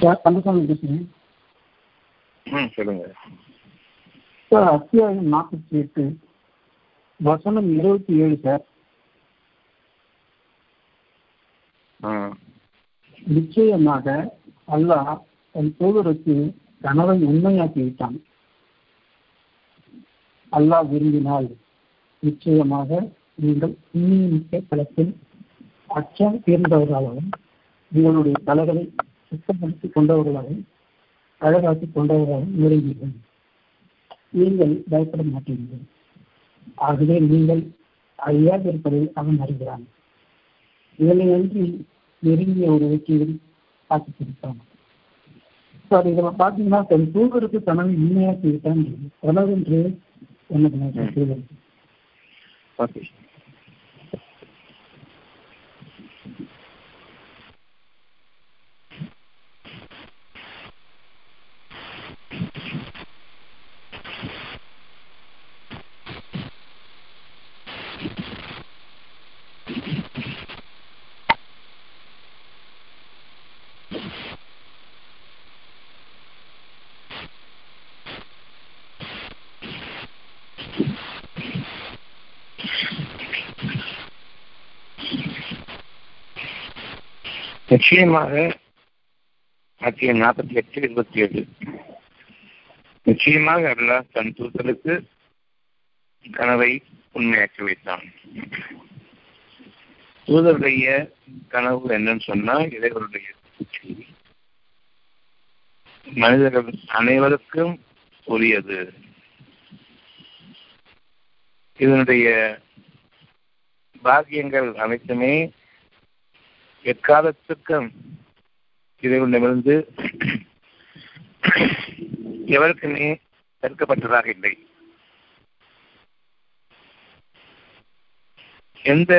Sir Kandasamy பேசுகிறேன் ம் சொல்லுங்க. சார் அத்தியாயம் நாற்பத்தி எட்டு. வசனம் இருபத்தி ஏழு சார். நிச்சயமாக அல்லாஹ் தன் தூதருக்கு கனவை உண்மையாக்கி விட்டான். அல்லாஹ் விரும்பினால் நிச்சயமாக நீங்கள் மிக்க களத்தில் அச்சம் தீர்ந்தவர்களாகவும் உங்களுடைய தலைகளை சுத்தப்படுத்தி கொண்டவர்களாகவும் அழகாக்கி கொண்டவர்களாகவும் விரும்புகிறேன் நீங்கள் பயப்பட மாட்டீர்கள். ஆகவே நீங்கள் அறியாதிருப்பதை அவன் அறிகிறான். இதனை அன்றி நெருங்கிய ஒரு வெற்றியில் காத்து பிடித்தான் சார் இதில் பார்த்தீங்கன்னா தன் தூதருக்கு கனவு உண்மையாக செய்தான் கனவு என்று என்ன தூதருக்கு ஓகே. நிச்சயமாக அத்தியம் நாற்பத்தி எட்டு இருபத்தி ஏழு. நிச்சயமாக அல்லாஹ் தன் தூதலுக்கு கனவை உண்மையாக்கி வைத்தான். தூதருடைய கனவு என்னன்னு சொன்னா இறைவருடைய செய்தி மனிதர்கள் அனைவருக்கும் உரியது. இதனுடைய பாக்கியங்கள் அனைத்துமே எக்காலத்துக்கும் இறைவனிடமிருந்து எவருக்குமே தடுக்கப்பட்டதாக இல்லை? எந்த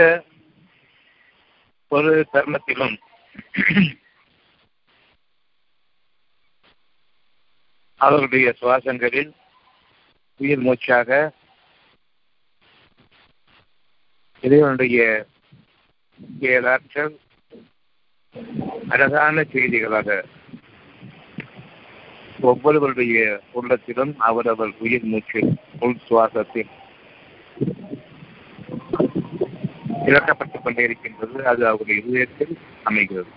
ஒரு தர்மத்திலும் அவர்களுடைய சுவாசங்களில் உயிர் மூச்சாக இறைவனுடைய செயலாற்றல் அழகான செய்திகளாக ஒவ்வொருவருடைய உள்ளத்திலும் அவரவர் உயிர் மூச்சு உள் சுவாசத்தில் இழக்கப்பட்டுக் கொண்டே இருக்கின்றது அது அவருடைய இதயத்தில் அமைகிறது.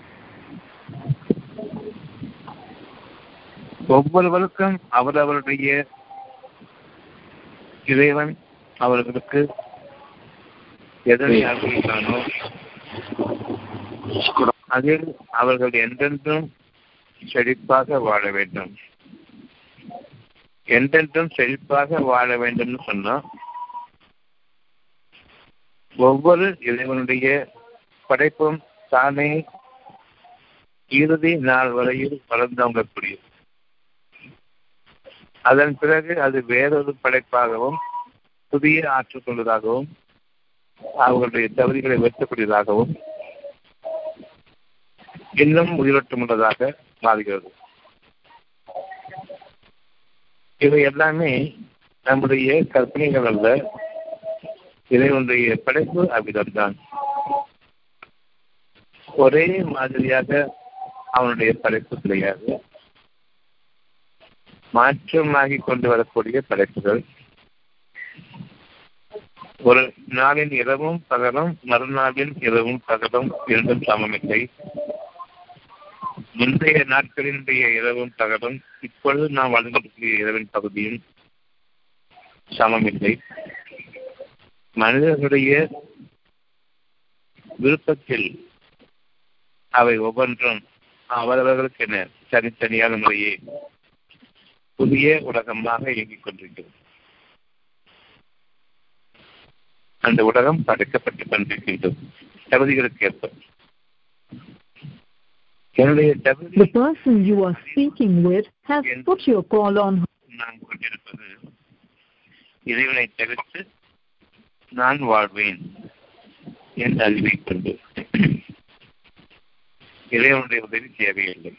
ஒவ்வொருவருக்கும் அவரவருடைய இறைவன் அவர்களுக்கு எதனை அறிவித்தானோ அதில் அவர்கள் என்றென்றும் செழிப்பாக வாழ வேண்டும். என்றென்றும் செழிப்பாக வாழ வேண்டும் சொன்னா ஒவ்வொரு இறைவனுடைய படைப்பும் தானே இறுதி நாள் வரையில் வளர்ந்தவங்கக்கூடியது அதன் பிறகு அது வேறொரு படைப்பாகவும் புதிய ஆற்றல் கொண்டதாகவும் அவர்களுடைய தகுதிகளை வெட்டக்கூடியதாகவும் இன்னும் உயிரோட்டமுள்ளதாக மாறுகிறது. இவை எல்லாமே நம்முடைய கற்பனைகள் அல்ல. இறைவனுடைய படைப்பு அவ்விதம்தான். ஒரே மாதிரியாக அவனுடைய படைப்பு கிடையாது. மாற்றமாகி கொண்டு வரக்கூடிய படைப்புகள். ஒரு நாளின் இரவும் பகலும் மறுநாளின் இரவும் பகலும் இரண்டும் சமமில்லை. முந்தைய நாட்களினுடைய இரவும் பகலும் இப்பொழுது நாம் வழங்கக்கூடிய இரவின் பகுதியும் சமமில்லை. மனிதர்களுடைய விருப்பத்தில் அவை ஒவ்வொன்றும் அவரவர்களுக்கு தனித்தனியான முறையே புதிய உலகமாக இயங்கிக் கொண்டிருக்கிறது. அந்த உலகம் படைக்கப்பட்டு கொண்டிருக்கின்றது. தகுதிகளுக்கு ஏற்ப The person you are speaking with has put your call on நான் கொண்டிருப்பது. இறைவனை தவிர்த்து நான் வாழ்வேன் என்று அறிவை கொண்டு இறைவனுடைய உதவி தேவையில்லை.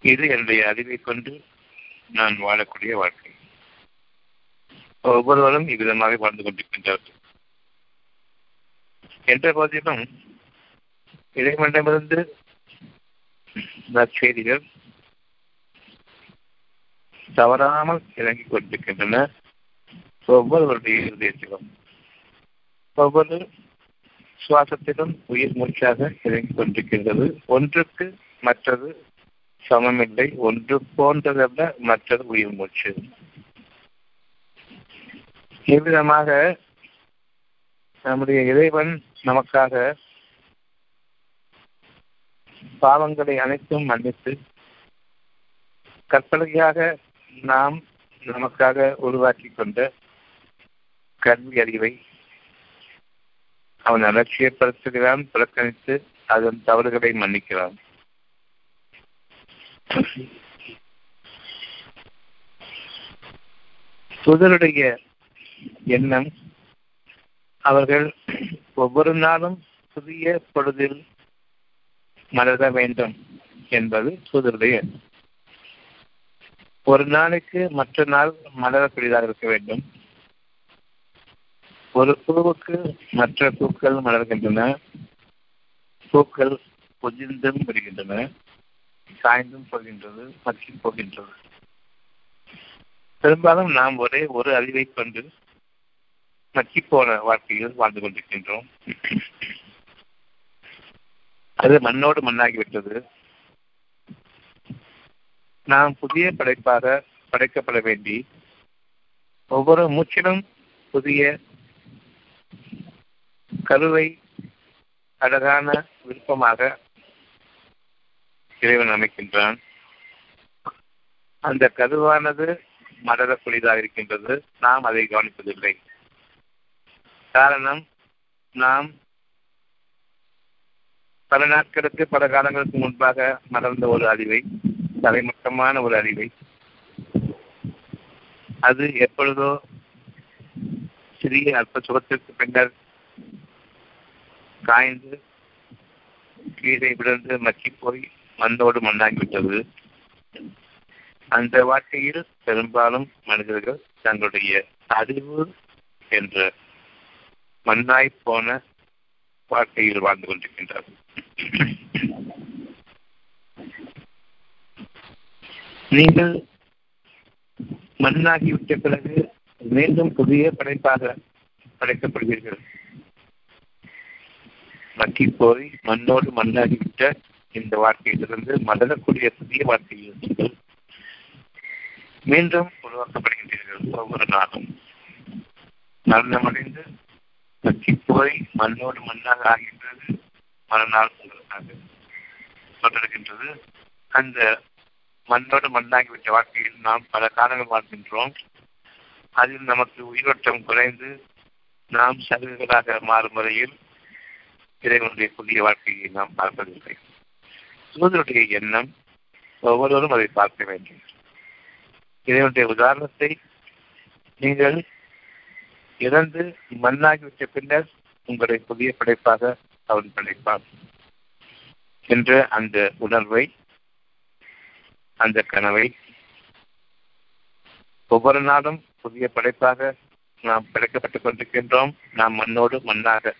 இது என்னுடைய அறிவை கொண்டு நான் வாழக்கூடிய வாழ்க்கை. ஒவ்வொருவரும் இவ்விதமாக வாழ்ந்து கொண்டிருக்கின்றார்கள். என்ற போதிலும் இறைவனிடமிருந்து நற்செய்திகள் தவறாமல் இறங்கிக் கொண்டிருக்கின்றன. ஒவ்வொருவருடைய இருதயத்திலும் ஒவ்வொரு சுவாசத்திலும் உயிர் மூச்சாக இறங்கிக் கொண்டிருக்கின்றது. ஒன்றுக்கு மற்றது சமமில்லை. ஒன்று போன்றதல்ல மற்றது உயிர் மூச்சு. இவ்விதமாக நம்முடைய இறைவன் நமக்காக பாவங்களை அனைத்தும் மன்னித்து கற்பனையாக நாம் நமக்காக உருவாக்கி கொண்ட கல்வி அறிவை அவன் அலட்சியப்படுத்துகிறான் புறக்கணித்து அதன் தவறுகளை மன்னிக்கிறான். புதருடைய எண்ணம் அவர்கள் ஒவ்வொரு நாளும் புதிய பொழுதில் மலர வேண்டும் என்பது தூதருடைய ஒரு நாளைக்கு மற்ற நாள் மலரக்கூடியதாக இருக்க வேண்டும். ஒரு பூவுக்கு மற்ற பூக்கள் மலர்கின்றன. பூக்கள் பொதிந்தும் வருகின்றன சாய்ந்தும் போகின்றது மற்றும் போகின்றது. பெரும்பாலும் நாம் ஒரே ஒரு அறிவை கொண்டு மக்கி போன வாழ்க்கையில் வாழ்ந்து கொண்டிருக்கின்றோம். அது மண்ணோடு மண்ணாகிவிட்டது நாம் புதிய படைப்பாக படைக்கப்பட வேண்டி ஒவ்வொரு மூச்சிலும் புதிய கருவை அழகான விருப்பமாக இறைவன் அமைக்கின்றான். அந்த கருவானது மலரக்கூடியதாக இருக்கின்றது. நாம் அதை கவனிப்பதில்லை. காரணம் நாம் பல நாட்களுக்கு பல காலங்களுக்கு முன்பாக மலர்ந்த ஒரு அறிவை தலைமட்டமான ஒரு அறிவை. அது எப்பொழுதோ சிறிய அற்ப சுகத்திற்கு பின்னர் காய்ந்து கீழே விழுந்து மக்கி போய் மண்ணோடு மண்ணாகிவிட்டது. அந்த வாழ்க்கையில் பெரும்பாலும் மனிதர்கள் தங்களுடைய அறிவு என்ற மண்ணாய் போன வாழ்க்கையில் வாழ்ந்து கொண்டிருக்கின்றார்கள். நீங்கள் மண்ணாகிவிட்ட பிறகு மீண்டும் புதிய படைப்பாக படைக்கப்படுவீர்கள். மக்கி போய் மண்ணோடு மண்ணாகிவிட்ட இந்த வாழ்க்கையிலிருந்து மலரக்கூடிய புதிய வாழ்க்கையில் நீங்கள் மீண்டும் உருவாக்கப்படுகின்றீர்கள். ஒவ்வொரு நாளும் மரணமடைந்து மக்கி போய் மண்ணோடு மண்ணாக ஆகின்றது. மறுநாள் உங்களுக்காக தொடர்கின்றது. அந்த மண்ணோடு மண்ணாகிவிட்ட வாழ்க்கையில் நாம் பல காலங்கள் வாழ்கின்றோம். அதில் நமக்கு உயிரோட்டம் குறைந்து நாம் சலுகைகளாக மாறும் முறையில் இறைவனுடைய புதிய வாழ்க்கையை நாம் பார்ப்பதில்லை. சூதருடைய எண்ணம் ஒவ்வொருவரும் அதை பார்க்க வேண்டும். இறைவனுடைய உதாரணத்தை நீங்கள் இறந்து மண்ணாகிவிட்ட பின்னர் உங்களை புதிய படைப்பாக அவன் படைப்பான் என்ற அந்த உணர்வை அந்த கனவை ஒவ்வொரு நாளும் புதிய படைப்பாக நாம் படைக்கப்பட்டுக் கொண்டிருக்கின்றோம். நாம் மண்ணோடு மண்ணாக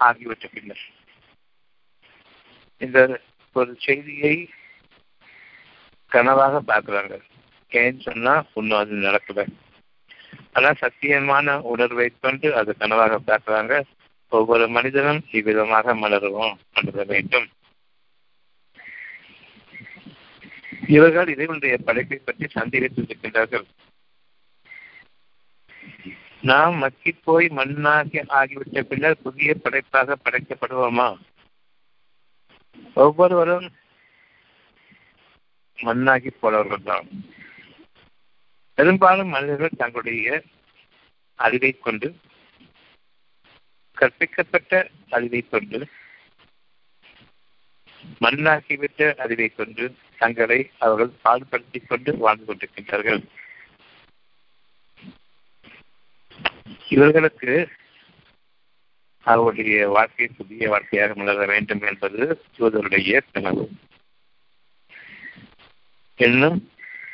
ஆகிவிட்ட பின்னர். இந்த ஒரு செய்தியை கனவாக பார்க்கிறாங்க. ஏன்னு சொன்னா ஒன்றும் அது நடக்கல. ஆனா சத்தியமான உணர்வை கொண்டு அது கனவாக பார்க்கிறாங்க. ஒவ்வொரு மனிதனும் இவ்விதமாக மலருவோம் மலர வேண்டும். இவர்கள் இறைவனுடைய படைப்பை பற்றி சந்தேகித்திருக்கின்றார்கள். நாம் மக்கி போய் மண்ணாகி ஆகிவிட்ட பின்னர் புதிய படைப்பாக படைக்கப்படுவோமா? ஒவ்வொருவரும் மண்ணாகி போனவர்கள் தான் பெரும்பாலும் மனிதர்கள் தங்களுடைய அறிவை கொண்டு கற்பிக்கப்பட்ட அறிவை கொண்டு மண்ணாக்கிவிட்ட அறிவை கொண்டு தங்களை அவர்கள் பாடுபடுத்திக் கொண்டு வாழ்ந்து கொண்டிருக்கின்றார்கள். இவர்களுக்கு அவருடைய வாழ்க்கை புதிய வாழ்க்கையாக மலர வேண்டும் என்பது சூதருடைய கனவு. இன்னும்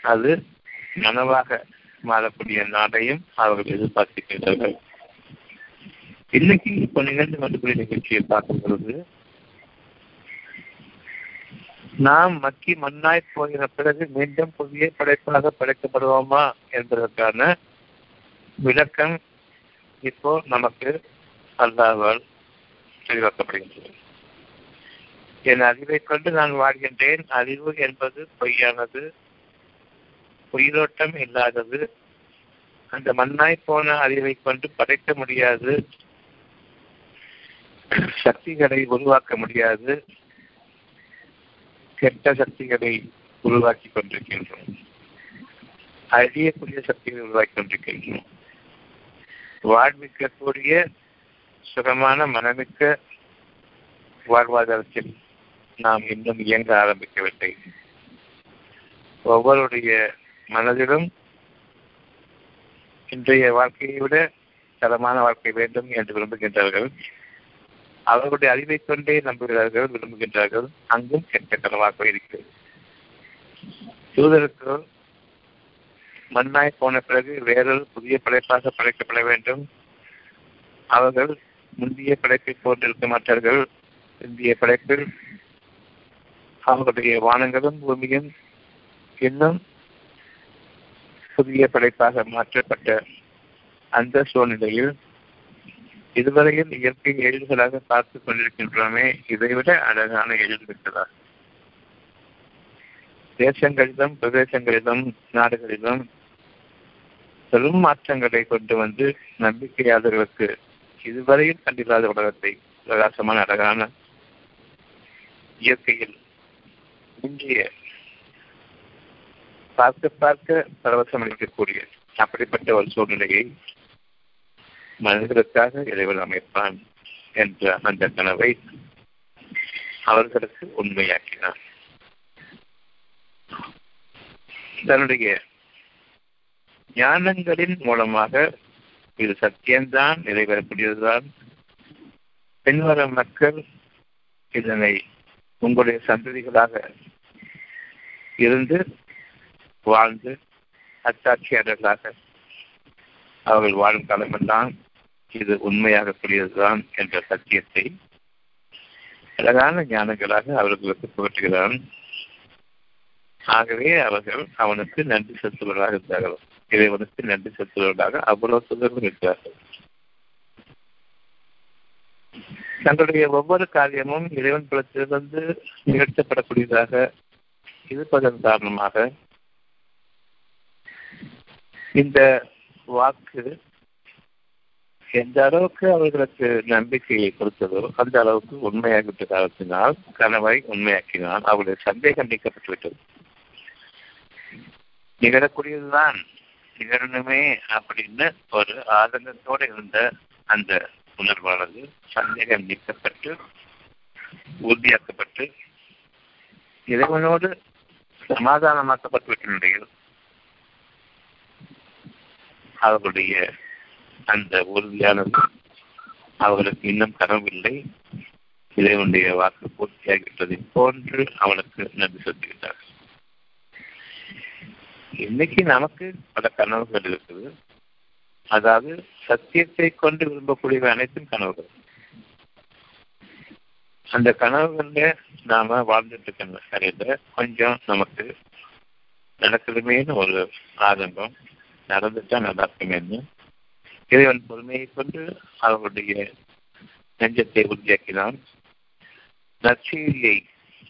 அது நனவாக மாறக்கூடிய நாடையும் அவர்கள் எதிர்பார்க்கின்றார்கள் இன்னைக்கு இப்ப நிகழ்ந்து கொண்டுக்கூடிய நிகழ்ச்சியை பார்க்கும் பொழுது நாம் மக்கி மண்ணாய் போகிற பிறகு மீண்டும் புதிய படைப்பாக படைக்கப்படுவோமா என்பதற்கான விளக்கம் இப்போ நமக்கு அல்லாவால் தெளிவாக்கப்படுகின்றது என் அறிவை கொண்டு நான் வாழ்கின்றேன். அறிவு என்பது பொய்யானது உயிரோட்டம் இல்லாதது. அந்த மண்ணாய் போன அறிவை கொண்டு படைக்க முடியாது. சக்திகளை உருவாக்க முடியாது. கெட்ட சக்திகளை உருவாக்கி கொண்டிருக்கின்றோம். அழியக்கூடிய சக்திகளை உருவாக்கி கொண்டிருக்கின்றோம். வாழ்விக்கக்கூடிய சுகமான மனமிக்க வாழ்வாதாரத்தில் நாம் இன்னும் இயங்க ஆரம்பிக்கவில்லை. ஒவ்வொருடைய மனதிலும் இன்றைய வாழ்க்கையை விட தரமான வாழ்க்கை வேண்டும் என்று விரும்புகின்றார்கள். அவர்களுடைய அறிவை கொண்டே நம்புகிறார்கள் விரும்புகின்றார்கள். அங்கும் கெட்ட கனவாக இருக்கிறது. தூதருக்கு மண்ணாய் போன பிறகு வேறொரு புதிய படைப்பாக படைக்கப்பட வேண்டும். அவர்கள் முந்தைய படைப்பை போன்றிருக்க மாட்டார்கள். இந்திய படைப்பில் அவர்களுடைய வானங்களும் பூமியும் இன்னும் புதிய படைப்பாக மாற்றப்பட்ட அந்த சூழ்நிலையில் இதுவரையில் இயற்கை எழில்களாக பார்த்துக் கொண்டிருக்கின்றோமே இதைவிட அழகான எழில் இருக்கிறதா தேசங்களிலும் பிரதேசங்களிலும் நாடுகளிலும் பெரும் மாற்றங்களை கொண்டு வந்து நம்பிக்கையாளர்களுக்கு இதுவரையில் கண்டில்லாத உலகத்தை பிரகாசமான அழகான இயற்கையில் இன்றைய பார்க்க பார்க்க பரவசம் அளிக்கக்கூடிய அப்படிப்பட்ட ஒரு சூழ்நிலையை மனிதர்களுக்காக இறைவன் அமைப்பான் என்ற அந்த கனவை அவர்களுக்கு உண்மையாக்கினார். தன்னுடைய ஞானங்களின் மூலமாக இது சத்தியம்தான் நிறைவேறக்கூடியதுதான். பின்வர மக்கள் இதனை உங்களுடைய சந்ததிகளாக இருந்து வாழ்ந்து அத்தாட்சியாளர்களாக அவர்கள் வாழும் காலமெல்லாம் இது உண்மையாக கூடியதுதான் என்ற சத்தியத்தை அழகான ஞானங்களாக அவர்களுக்கு புகட்டுகிறான் ஆகவே அவர்கள் அவனுக்கு நன்றி செலுத்துவதாக இருந்தார்கள். இறைவனுக்கு நன்றி செலுத்துவதாக அவ்வளவு சுதர்வும் இருக்கிறார்கள். தங்களுடைய ஒவ்வொரு காரியமும் இறைவன் புலத்திலிருந்து நிகழ்த்தப்படக்கூடியதாக இருப்பதன் காரணமாக இந்த வாக்கு எந்த அளவுக்கு அவர்களுக்கு நம்பிக்கையை கொடுத்ததோ அந்த அளவுக்கு உண்மையாகிவிட்ட காலத்தினால் கனவை உண்மையாக்கினால் அவருடைய சந்தேகம் நீக்கப்பட்டுவிட்டது. நிகழக்கூடியதுதான். நிகழணுமே அப்படின்னு ஒரு ஆதங்கத்தோடு இருந்த அந்த உணர்வானது சந்தேகம் நீக்கப்பட்டு உறுதியாக்கப்பட்டு இறைவனோடு சமாதானமாக்கப்பட்டுவிட்ட நிலையில் அவர்களுடைய அந்த உறுதியான அவர்களுக்கு இன்னும் கனவில்லை. இறைவனுடைய வாக்கு பூர்த்தியாகிவிட்டதை போன்று அவனுக்கு நன்றி சொல்லிவிட்டார். இன்னைக்கு நமக்கு பல கனவுகள் இருக்குது. அதாவது சத்தியத்தை கொண்டு விரும்பக்கூடிய அனைத்தும் கனவுகள். அந்த கனவுகள்ல நாம வாழ்ந்துட்டு இருக்கிற சரியில்ல கொஞ்சம் நமக்கு நடக்கணுமேனு ஒரு ஆதங்கம். நடந்துட்டா நல்லா இருக்குமேன்னு. இறைவன் பொறுமையை கொண்டு அவர்களுடைய நெஞ்சத்தை உறுதியாக்கினான் நற்செய்தியை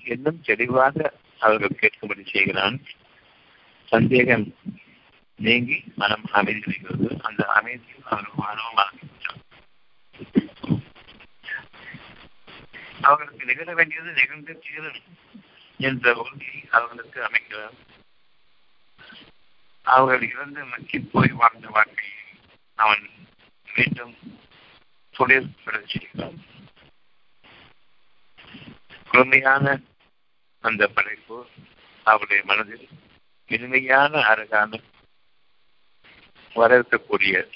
இன்னும் தெளிவாக அவர்கள் கேட்கும்படி செய்கிறான். சந்தேகம் நீங்கி மனம் அமைதி அடைகிறது அந்த அமைதியில் அவர்கள் வாழவும் ஆரம்பித்தார் அவர்களுக்கு நிகழ வேண்டியது நிகழ்ந்து தீரும் என்ற உறுதியை அவர்களுக்கு அமைக்கிறார். அவர்கள் இறந்து மக்கி போய் வாழ்ந்த வாழ்க்கையை அவன் மீண்டும் தொழில் பெற செய்கிறான் குழுமையான அந்த படைப்பு அவருடைய மனதில் இனிமையான அழகான வரவேற்கக்கூடிய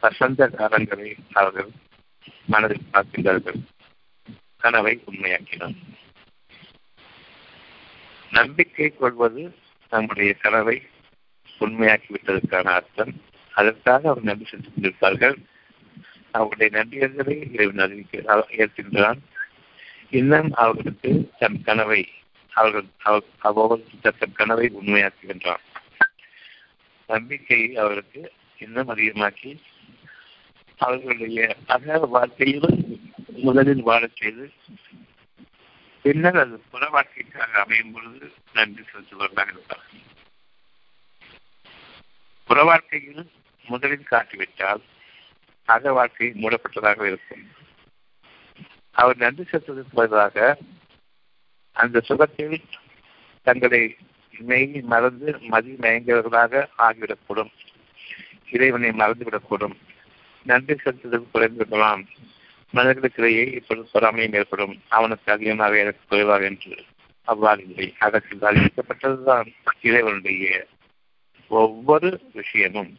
வசந்த காலங்களை அவர்கள் மனதில் பார்க்கின்றார்கள் கனவை உண்மையாக்கினான். நம்பிக்கை கொள்வது நம்முடைய கனவை உண்மையாக்கிவிட்டதற்கான அர்த்தம். அதற்காக அவர் நன்றி செலுத்திக் கொண்டிருப்பார்கள் அவருடைய நன்றியர்களை இறைவன் அறிவிக்க ஏற்கின்றான். இன்னும் அவர்களுக்கு தன் கனவை அவர்கள் அவ்வளவு தன் கனவை உண்மையாக்குகின்றான். நம்பிக்கையை அவர்களுக்கு இன்னும் அதிகமாக்கி அவர்களுடைய அக வாழ்க்கையிலும் முதலில் வாழச் செய்து பின்னர் அது புற வாழ்க்கைக்காக அமையும் பொழுது நன்றி செலுத்துவதாக இருப்பார்கள். புற வாழ்க்கையில் முதலில் காட்டிவிட்டால் அக வாழ்க்கை மூடப்பட்டதாக இருக்கும். அவர் நன்றி செலுத்துவதற்கு பதிலாக அந்த சுகத்தில் தங்களை மெய் மறந்து மதி மயங்கியவர்களாக ஆகிவிடக்கூடும். இறைவனை மறந்துவிடக்கூடும். நன்றி செலுத்துதல் குறைந்துவிடலாம் மனிதர்களுக்கிடையே இப்பொழுது பொறாமையும் ஏற்படும். அவனுக்கு அதிகமாக எனக்கு குறைவாக என்று அவ்வாறு இல்லை அதற்கு அறிவிக்கப்பட்டதுதான் இறைவனுடைய ஒவ்வொரு விஷயமும்.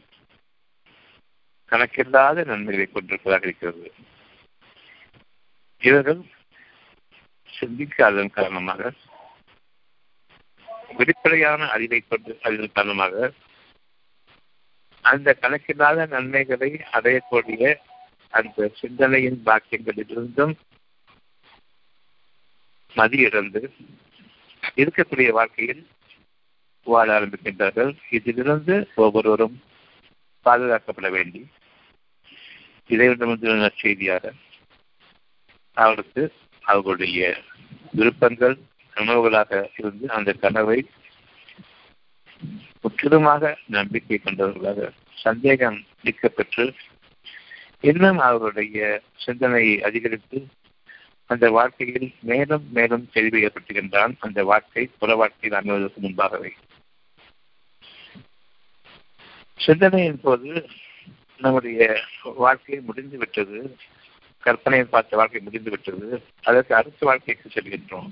கணக்கில்லாத நன்மைகளை கொண்டிருப்பதாக இருக்கிறது. இவர்கள் சிந்திக்காததன் காரணமாக வெளிப்படையான அறிவை கொண்டு அறிவின் காரணமாக அந்த கணக்கில்லாத நன்மைகளை அடையக்கூடிய அந்த சிந்தனையின் பாக்கியங்களிலிருந்தும் மதியிழந்து இருக்கக்கூடிய வாழ்க்கையில் வாழ ஆரம்பிக்கின்றார்கள். இதிலிருந்து ஒவ்வொருவரும் பாதுகாக்கப்பட வேண்டி இறைவனமிருந்து நற்செய்தியாக அவருக்கு அவர்களுடைய விருப்பங்கள் கனவுகளாக இருந்து அந்த கனவை முற்றிலுமாக நம்பிக்கை கொண்டவர்களாக சந்தேகம் நீக்கப்பெற்று இன்னும் அவருடைய சிந்தனையை அதிகரித்து அந்த வாழ்க்கையில் மேலும் மேலும் தெளிவு ஏற்படுத்துகின்றான். அந்த வாழ்க்கை புற வாழ்க்கையில் அமைவதற்கு முன்பாகவே. சிந்தனையின் போது நம்முடைய வாழ்க்கை முடிந்து விட்டது கற்பனையை பார்த்த வாழ்க்கை முடிந்து விட்டது அதற்கு அடுத்த வாழ்க்கைக்கு செல்கின்றோம்.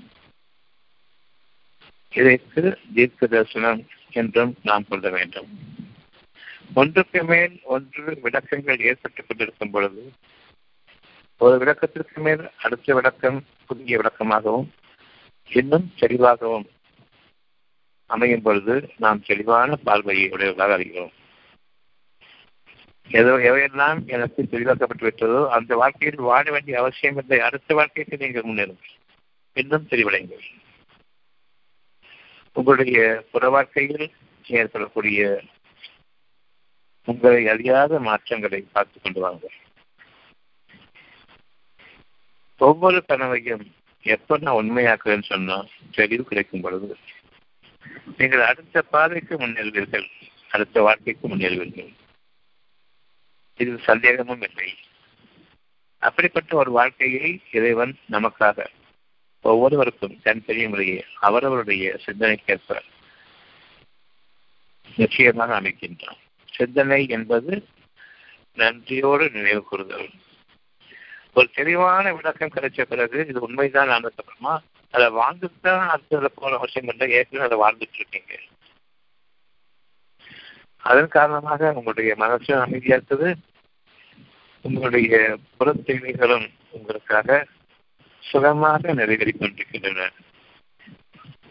இதற்கு தீர்க்க தரிசனம் என்றும் நாம் கொள்ள வேண்டும். ஒன்றுக்கு மேல் ஒன்று விளக்கங்கள் ஏற்பட்டுக் கொண்டிருக்கும் பொழுது ஒரு விளக்கத்திற்கு மேல் அடுத்த விளக்கம் புதிய விளக்கமாகவும் இன்னும் தெளிவாகவும் அமையும் பொழுது நாம் தெளிவான பார்வையை உடையவர்களாக அறிகிறோம். எதோ எவையெல்லாம் எனக்கு தெளிவாக்கப்பட்டு விட்டதோ அந்த வாழ்க்கையில் வாழ வேண்டிய அவசியம் இல்லை. அடுத்த வாழ்க்கைக்கு நீங்கள் முன்னேறும் இன்னும் தெளிவடைங்கள் உங்களுடைய புற வாழ்க்கையில் ஏற்படக்கூடிய உங்களை அறியாத மாற்றங்களை பார்த்து கொண்டு வாங்க. ஒவ்வொரு கனவையும் எப்ப நான் உண்மையாக்குறேன்னு சொன்னா தெளிவு கிடைக்கும் பொழுது நீங்கள் அடுத்த பாதைக்கு முன்னேறுவீர்கள். அடுத்த வாழ்க்கைக்கு முன்னேறுவீர்கள். இதில் சந்தேகமும் இல்லை. அப்படிப்பட்ட ஒரு வாழ்க்கையை இறைவன் நமக்காக ஒவ்வொருவருக்கும் தனித்தனி முறையே அவரவருடைய சிந்தனைக்கேற்ப நிச்சயமாக அமைக்கின்றான். சிந்தனை என்பது நன்றியோடு நினைவு கூறுதல். ஒரு தெளிவான விளக்கம் கிடைச்ச பிறகு இது உண்மைதான் அப்புறமா அதை வாழ்ந்துதான் அடுத்ததுல போற அவசியம் இல்லை. ஏற்கனவே அதை வாழ்ந்துட்டு இருக்கீங்க அதன் காரணமாக உங்களுடைய மனசு அமைதியாக்குது. உங்களுடைய புறத்தேவைகளும் உங்களுக்காக சுகமாக நிறைவேறிக் கொண்டிருக்கின்றன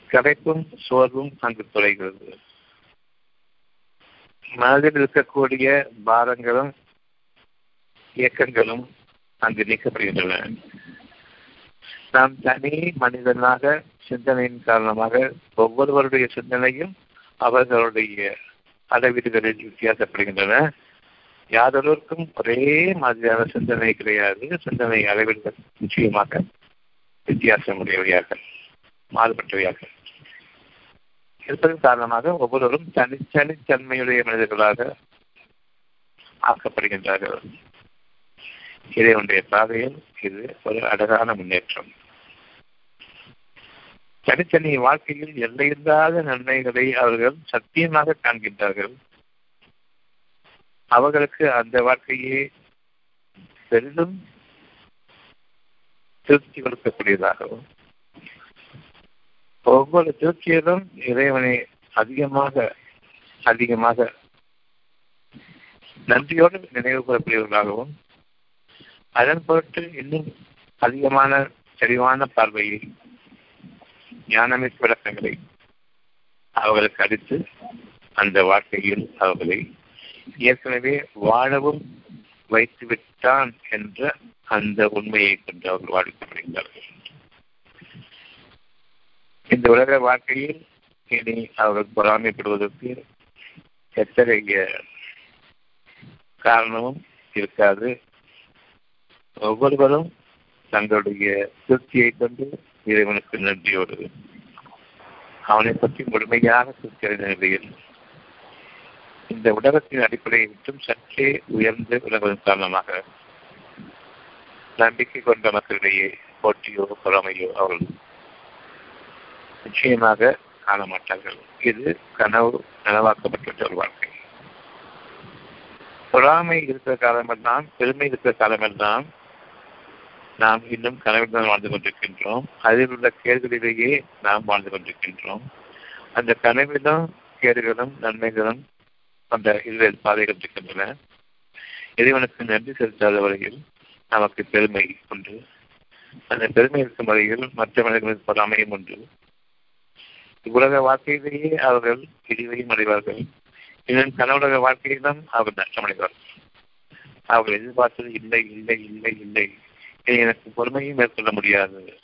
கடைப்பும் சோர்வும் அங்கு குறைகிறது மனதில் இருக்கக்கூடிய பாரங்களும் இயக்கங்களும் அங்கு நீக்கப்படுகின்றன. நாம் தனி மனிதனாக சிந்தனையின் காரணமாக ஒவ்வொருவருடைய சிந்தனையும் அவர்களுடைய அளவீடுகளில் வித்தியாசப்படுகின்றன. யாதொருவருக்கும் ஒரே மாதிரியான சிந்தனை கிடையாது. சிந்தனை அளவீடுகள் நிச்சயமாக வித்தியாசம் உடையவையாக மாறுபட்டவையாக. இருப்பதன் காரணமாக ஒவ்வொருவரும் தனித்தனித்தன்மையுடைய மனிதர்களாக ஆக்கப்படுகின்றார்கள். இறைவனுடைய பாதையில் இது ஒரு அழகான முன்னேற்றம். தனித்தனி வாழ்க்கையில் எல்லையில்லாத நன்மைகளை அவர்கள் சத்தியமாக காண்கின்றார்கள். அவர்களுக்கு அந்த வாழ்க்கையே பெரிதும் திருப்தி கொடுக்கக்கூடியதாகவும் ஒவ்வொரு திருப்தியிலும் இறைவனை அதிகமாக அதிகமாக நன்றியோடு நினைவு கூறக்கூடியவர்களாகவும் அதன் பொருட்டு இன்னும் அதிகமான தெளிவான பார்வையை ஞானமிக்க விளக்கங்களை அவர்களுக்கு அடித்து அந்த வாழ்க்கையில் அவர்களை ஏற்கனவே வாழவும் வைத்து விட்டான் என்ற அந்த உண்மையை கொண்டு அவர்கள் வாழ்க்கப்படுகிறார்கள் இந்த உலக வாழ்க்கையில் இனி அவர்கள் பொறாமைப்படுவதற்கு எத்தகைய காரணமும் இருக்காது. ஒவ்வொருவரும் தங்களுடைய திருப்தியை கொண்டு இறைவனுக்கு நன்றியோடு அவனை பற்றி முழுமையாக திருப்தி நிலையில் இந்த உலகத்தின் அடிப்படையை விட்டும் சற்றே உயர்ந்து விலகுவதன் காரணமாக நம்பிக்கை கொண்ட மக்களிடையே போட்டியோ பொறாமையோ அவர்கள் நிச்சயமாக காண மாட்டார்கள் இது கனவு நனவாக்கப்பட்ட ஒரு வாழ்க்கை. பொறாமை இருக்கிற காலமெல்லாம் பெருமை இருக்கிற காலமெல்லாம் நாம் இன்னும் கனவில் தான் வாழ்ந்து கொண்டிருக்கின்றோம். அதில் உள்ள கேடுகளிலேயே நாம் வாழ்ந்து கொண்டிருக்கின்றோம். அந்த கனவிலும் கேடுகளும் நன்மைகளும் அந்த இருவேறு பாதைகள் இருக்கின்றன. இறைவனுக்கு நன்றி செலுத்தாத வரையில் நமக்கு பெருமை உண்டு. அந்த பெருமை இருக்கும் வரையில் மற்ற மனிதர்களுக்கு பொறாமையும் உண்டு. உலக வாழ்க்கையிலேயே அவர்கள் இழிவையும் அடைவார்கள். இன்னும் கனவுலக வாழ்க்கையிலும் அவர்கள் நஷ்டமடைவார்கள். அவர்கள் எதிர்பார்த்தது இல்லை இல்லை இல்லை இல்லை. இனி எனக்கு பொறுமையும் மேற்கொள்ள முடியாது.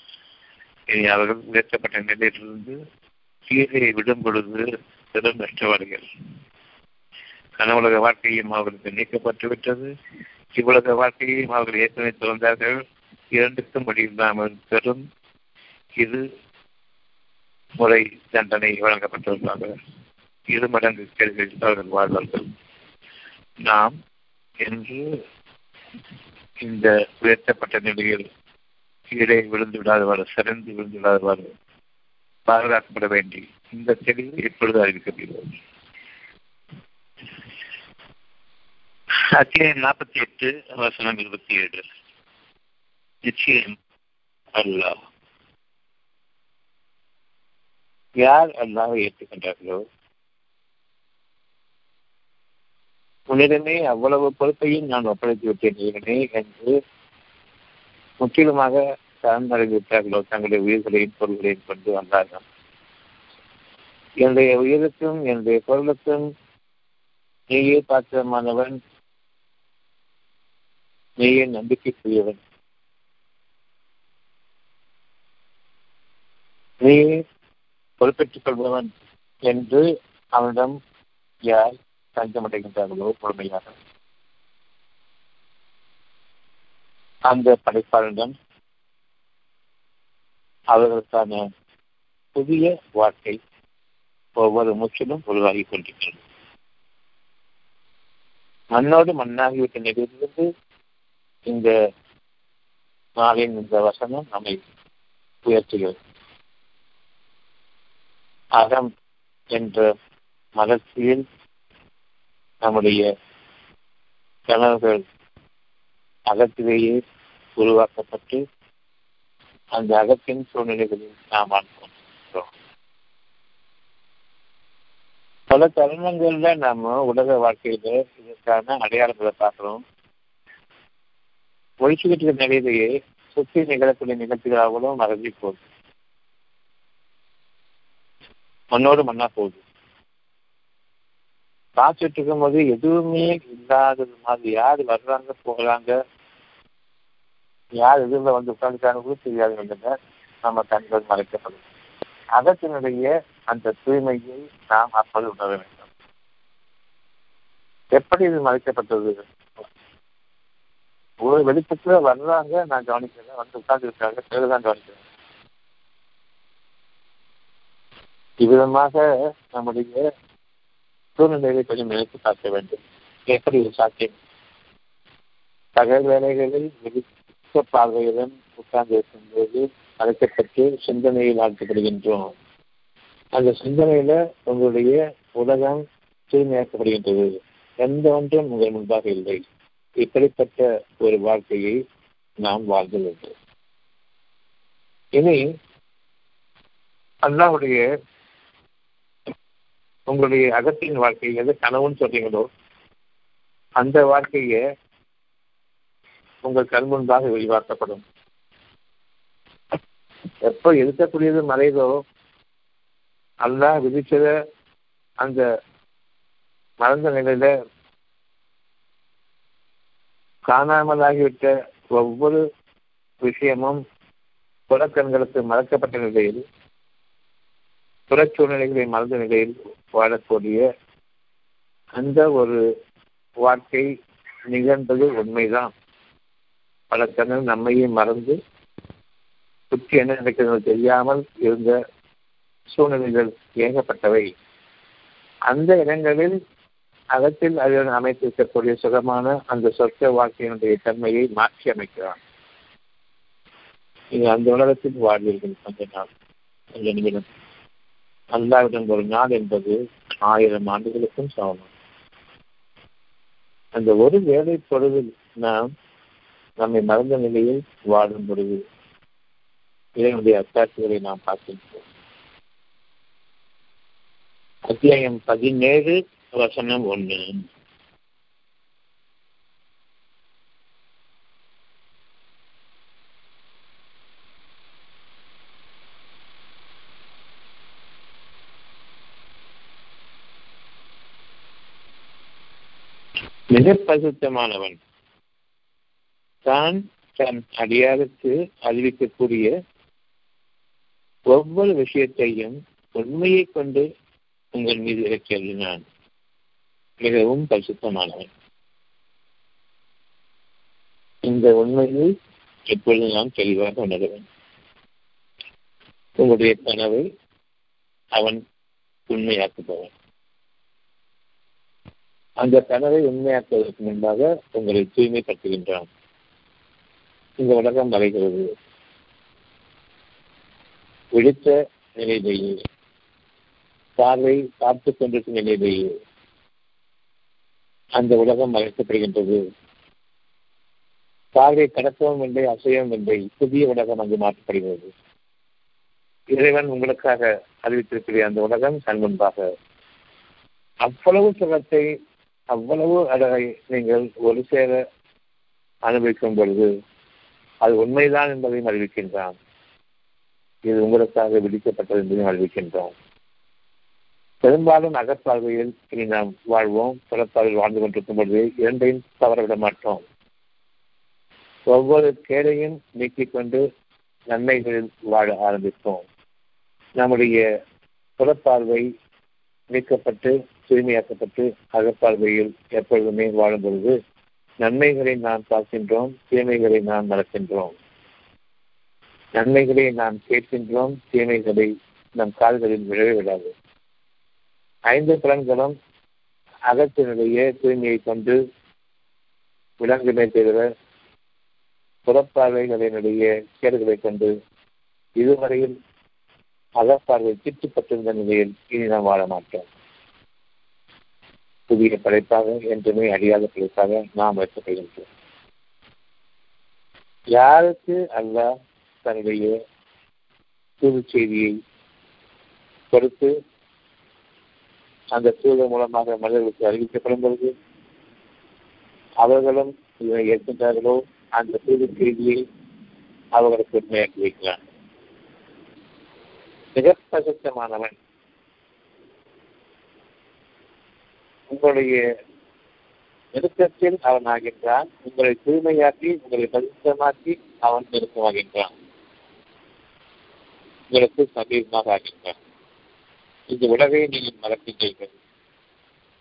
இனி அவர்கள் உயர்த்தப்பட்ட நிலையிலிருந்து கீழே விடும் பொழுது பெரும் நஷ்டவாளிகள் கனவுலக வாழ்க்கையும் அவர்களுக்கு நீக்கப்பட்டு விட்டது இவ்வுலக வாழ்க்கையையும் அவர்கள் ஏற்கனவே திறந்தார்கள். இரண்டுக்கும் வழியில்லாமல் பெரும் இது முறை தண்டனை வழங்கப்பட்டிருப்பாங்க இரு மடங்கு கேள்விகள் அவர்கள் வாழ்வார்கள். நாம் என்று இந்த உயர்த்தப்பட்ட நிலையில் கீழே விழுந்து விடாதவாறு சிறந்து விழுந்து விடாதவாறு பாதுகாக்கப்பட வேண்டி இந்த தெளிவு இப்பொழுது அறிவிக்கப்படுகிறது? அத்தியாயம் நாற்பத்தி எட்டு வசனம் இருபத்தி ஏழு நிச்சயம் அல்லாஹ். யார் அல்லாவை ஏற்றுக்கொண்டார்களோ? உன்னிடமே அவ்வளவு பொறுப்பையும் நான் ஒப்படைத்து விட்டேன் இவனே என்று முற்றிலுமாக சரணடைந்து விட்டார்களோ தங்களுடைய உயிர்களையும் பொருள்களையும் கொண்டு வந்தார்கள். என்னுடைய உயிருக்கும் என்னுடைய பொருளுக்கும் நீயே பாத்திரமானவன் நீயே நம்பிக்கைக்குரியவன். நீயே பொறுப்பேற்றுக் கொள்பவன் என்று அவனிடம் யார் தஞ்சமடைகின்றார்களோ பொறுமையாக அந்த படைப்பாளரிடம் அவர்களுக்கான புதிய வாழ்க்கை ஒவ்வொரு முற்றிலும் உருவாகி கொண்டிருக்கிறது. மண்ணோடு மண்ணாகிவிட்ட நிலையிலிருந்து இந்த நாளின் இந்த வசனம் நம்மை உயர்த்துகிறது. அகம் என்ற மலர்ச்சியில் நம்முடைய கனவுகள் அகத்திலேயே உருவாக்கப்பட்டு அந்த அகத்தின் சூழ்நிலைகளில் நாம் வாழ்கிறோம் பல தருணங்கள்ல நாம உலக வாழ்க்கையில இதற்கான அடையாளங்களை பார்க்கிறோம். ஒழிச்சுக்கிட்டு இருக்க நிலையிலேயே சுற்றி நிகழக்கூடிய நிகழ்ச்சிகளாகவும் மறந்து போகுது. மண்ணோடு மண்ணா போகுது. பார்த்துட்டு இருக்கும்போது எதுவுமே இல்லாதது மாதிரி யார் வர்றாங்க போகிறாங்க? யார் எதிரில் வந்து உட்காந்துட்டாங்க கூட தெரியாது நம்ம கண்கள் மறைக்கப்படும். அகத்தினுடைய அந்த தூய்மையை நாம் அப்போது உணர வேண்டும். எப்படி இது மறைக்கப்பட்டது? ஒரு வெளிச்சத்துல வர்றாங்க நான் கவனிக்கிறேன் வந்து உட்கார்ந்து இருக்காங்க பிறகுதான் கவனிக்கிறேன். இவ்விதமாக நம்முடைய சூழ்நிலையை கொஞ்சம் நினைத்து பார்க்க வேண்டும். எப்படி இது சாத்தியம்? தகவல் வேலைகளில் வெளிச்ச பார்வையுடன் உட்கார்ந்து இருக்கும்போது அழைக்கப்பட்டு சிந்தனையில் ஆழ்த்தப்படுகின்றோம் அந்த சிந்தனையில உங்களுடைய உலகம் தூய்மையாக்கப்படுகின்றது. எந்த ஒன்றும் உங்கள் முன்பாக இல்லை. இப்படிப்பட்ட ஒரு வாழ்க்கையை நாம் வாழ்ந்து வேண்டும் இனி அல்லாவுடைய உங்களுடைய அகத்தின் வாழ்க்கை எது கனவுன்னு சொல்றீங்களோ அந்த வாழ்க்கையை உங்கள் கண் முன்பாக விரிவாக்கப்படும். எப்போ இருக்கக்கூடியது மறைதோ அல்லாஹ் விதிச்சத அந்த மறந்த நிலையில காணாமலாகிவிட்ட ஒவ்வொரு விஷயமும் புறக்கண்களுக்கு மறக்கப்பட்ட நிலையில் புறச்சூழ்நிலைகளை மறந்த நிலையில் வாழக்கூடிய அந்த ஒரு வாழ்க்கை நிகழ்ந்தது உண்மைதான். பல கண்கள் நம்மையே மறந்து சுற்றி என்ன நடக்கிறது தெரியாமல் இருந்த சூழ்நிலைகள் ஏகப்பட்டவை. அந்த இடங்களில் அகத்தில் அதன் அமைத்திருக்கக்கூடிய சுகமான அந்த சொர்க்க வாழ்க்கையினுடைய தன்மையை மாற்றி அமைக்கிறான். நீங்கள் அந்த உலகத்தில் வாழ்வீர்கள் கொஞ்ச நாள் கொஞ்ச நிமிடம். அல்லாவிடம் ஒரு நாள் என்பது ஆயிரம் ஆண்டுகளுக்கும் சமம். அந்த ஒரு வேலை பொழுதில் நாம் நம்மை மறந்த நிலையில் வாழும் பொழுது இதனுடைய அத்தாட்சிகளை நாம் பார்க்கின்றோம் அத்தியாயம் பதினேழு வசனம் ஒன்று. மிக பரிசுத்தமானவன். தான் தன் அடியாருக்கு அறிவிக்கக்கூடிய ஒவ்வொரு விஷயத்தையும் உண்மையை கொண்டு உங்கள் மீது இறக்கி நான் மிகவும் பரிசுத்தமானவன். இந்த உண்மையை எப்பொழுது நாம் தெளிவாக உணர்வேன். உங்களுடைய கனவை அவன் உண்மையாக்குபவன். அந்த கனவை உண்மையாக்குவதற்கு முன்பாக உங்களை தூய்மைப்படுத்துகின்றான். இந்த உலகம் வரைகிறது விழித்த நிலையிலேயே பார்வை பார்த்து கொண்டிருக்கும் நிலையிலேயே அந்த உலகம் மறைக்கப்படுகின்றது. பார்வை கடக்கவும் இல்லை அசையவும் இல்லை. புதிய உலகம் அங்கு மாற்றப்படுகிறது. இறைவன் உங்களுக்காக அறிவித்திருக்கிற அந்த உலகம் கண் முன்பாக. அவ்வளவு சுகத்தை அவ்வளவு அழகை நீங்கள் ஒரு சேர அனுபவிக்கும் பொழுது அது உண்மைதான் என்பதையும் அறிவிக்கின்றான். இது உங்களுக்காக விதிக்கப்பட்டது என்று அறிவிக்கின்றோம் பெரும்பாலும் அகப்பார்வையில் இனி நாம் வாழ்வோம். புறப்பார்வையில் வாழ்ந்து கொண்டிருக்கும் பொழுது இரண்டையும் தவறவிட மாட்டோம். ஒவ்வொரு கேடையும் நீக்கிக் கொண்டு நன்மைகளில் வாழ ஆரம்பிப்போம். நம்முடைய புறப்பார்வை நீக்கப்பட்டு தூய்மையாக்கப்பட்டு அகப்பார்வையில் எப்பொழுதுமே வாழும் பொழுது நன்மைகளை நாம் பார்க்கின்றோம் தீமைகளை நாம் மறக்கின்றோம். நன்மைகளை நாம் கேட்கின்றோம் தீமைகளை நம் கால்களில் விழவே விடாது. ஐந்து பலன்களும் அகத்தினுடைய தூய்மையை கொண்டு விலங்குமே தவிர புறப்பார்வைகளினுடைய கேடுகளை கொண்டு இதுவரையில் அகப்பார்வை திட்டுப்பட்டிருந்த நிலையில் இனி நாம் வாழ மாட்டோம் புதிய படைப்பாக என்றுமே அழியாத படைப்பாக நாம் வைக்கப்படுகின்றோம் யாருக்கு அல்ல தன்னுடைய தூது செய்தியை கொடுத்து அந்த தூதர் மூலமாக மனிதர்களுக்கு அறிவிக்கப்படும் பொழுது அவர்களும் இதனை ஏற்கின்றார்களோ அந்த தூது செய்தியை அவர்களுக்கு உண்மையாக்கி வைக்கிறார் மிக பிரசத்தமானவன் உங்களுடைய நெருக்கத்தில் அவன் ஆகின்றான். உங்களை தூய்மையாக்கி உங்களை பரிசுத்தமாக்கி அவன் நெருக்கமாகின்றான். உங்களுக்கு சமீபமாக ஆகின்றான் இந்த உலகை நீங்கள் மறக்கின்றீர்கள்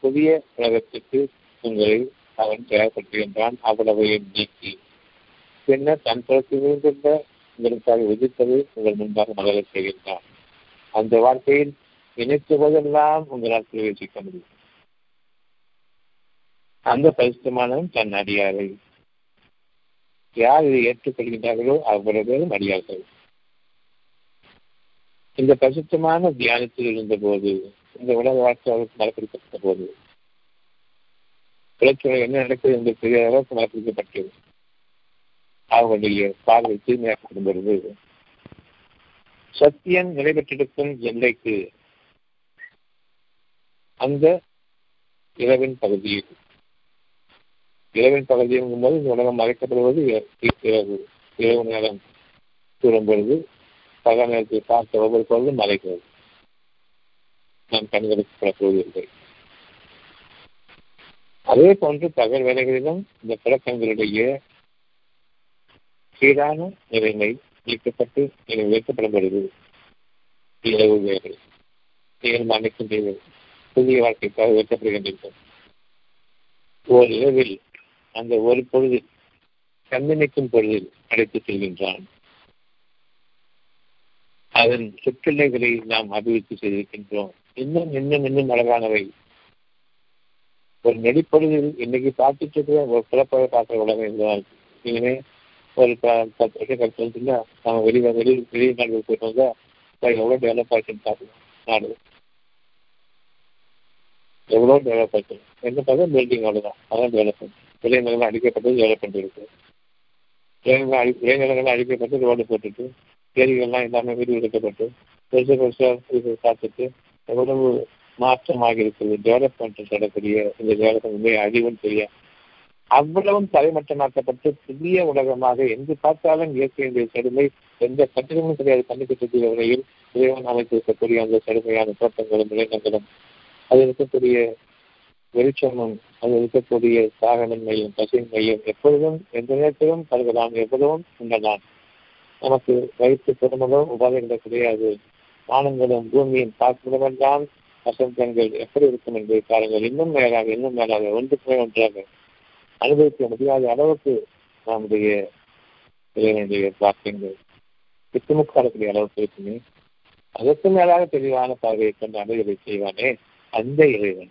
புதிய உலகத்திற்கு உங்களை அவன் தயார்படுத்துகின்றான் அவ்வளவையும் நீக்கி. பின்னர் தன் புறத்திலிருந்துள்ள உங்களுக்காக விதித்ததை உங்கள் முன்பாக மலரச் செய்கின்றான். அந்த வாழ்க்கையில் நினைத்த போதெல்லாம் உங்களால் பிரவேசிக்க முடியும். அந்த பரிசுமானவன் தன் அடியாரை. யார் இதை ஏற்றுக்கொள்கின்றார்களோ அவ்வளவு பேரும் அடியார்கள் இந்த பரிசுத்தமான தியானத்தில் இருந்தபோது இந்த உலக வாழ்க்கை அவருக்கு போது உலகத்தில் என்ன நடக்கிறது என்று தெரியாத அளவுக்கு மறக்கடிக்கப்பட்டது அவர்களுடைய பார்வை தூய்மையாக்கப்படும் பொழுது சத்தியம் நிலைபெற்றிருக்கும் எல்லைக்கு அந்த இரவின் பகுதியில் இரவின் பகுதி போது இந்த உலகம் மறைக்கப்படுவது இரவு இரவு நேரம் கூறும் பொழுது பக நேரத்தை பார்த்த ஒவ்வொரு பொருளும் மறைக்கிறது நம் கண்களுக்கு புறப்படுவதில்லை அதே போன்று பகல் வேலைகளிலும் இந்த புறக்கண்களுடைய சீரான நிலைமை நீக்கப்பட்டு வைக்கப்படும் பொழுது இரவு வேலை நீங்கள் மன்னிக்கின்றீர்கள். புதிய வாழ்க்கைக்காக வெட்டப்படுகின்றீர்கள் ஓர் இரவில் அந்த ஒரு பொழுதில் கண்ணிமைக்கும் பொழுதில் அழைத்து செல்கின்றான். அதன் சுற்றுலைகளை நாம் அபிவிருத்தி செய்திருக்கின்றோம். இன்னும் இன்னும் இன்னும் அழகானவை. ஒரு நெடிப்பொழுதில் இன்னைக்கு பார்த்துட்டு இருக்கிற ஒரு பிறப்பை பார்க்குற உலகம் இருந்தால் இனிமே ஒரு பத்து வருஷம் கழிச்சு வந்துச்சுன்னா நம்ம வெளியே வெளி நாடுகள் போயிட்டு வந்தா எவ்வளோ டெவலப் ஆச்சுன்னு பார்க்கணும் நாடு. எவ்வளோ டெவலப் ஆச்சு? என்ன பார்த்தா பில்டிங் அவ்வளோதான் அதான் டெவலப்மெண்ட் விளைநிலங்கள் அடிக்கப்பட்டது டெவலப்மெண்ட் இருக்கு விளைநிலங்கள் அழிக்கப்பட்டு ரோடு போட்டுட்டு ஏரிகள்லாம் எல்லாமே விரிவெடுக்கப்பட்டு பெருசு பெருசாக இது பார்த்துட்டு எவ்வளவு மாற்றமாக இருக்குது டெவலப்மெண்ட் சொல்லக்கூடிய இந்த டெவலப்மெண்ட் உண்மையை அழிவும் தெரியும் அவ்வளவும் தலைமட்டமாக்கப்பட்டு புதிய உலகமாக எங்கு பார்த்தாலும் இயற்கையினுடைய செடுமை எந்த கட்டிடமும் கிடையாது கண்டுபிடிக்கக்கூடிய வகையில் இறைவன் அமைத்திருக்கக்கூடிய அந்த செடுமையான தோட்டங்களும் விளைநிலங்களும் அது இருக்கக்கூடிய வெளிச்சமும் அது இருக்கக்கூடிய சாகனமையும் பசுமையும் எப்பொழுதும் எந்த நேரத்திலும் கருதலாம் எவ்வளவும் உண்டலாம் நமக்கு வயிற்று பெருமளோ உபாதைகள் கிடையாது. வானங்களும் பூமியின் பார்க்குமிடமெல்லாம் வசந்தங்கள் எப்படி இருக்கும் என்பதை பாருங்கள். இன்னும் மேலாக இன்னும் மேலாக ஒன்றுக்குமே ஒன்றாக. அனுபவிக்க முடியாத அளவுக்கு நம்முடைய இறைவனுடைய பாக்கியங்கள். திக்குமுக்காடக்கூடிய அளவுக்கு இருக்குமே. அதற்கு மேலாக தெளிவான பார்வையை கொண்டு அணுகலை செய்வானே. அந்த இறைவன்.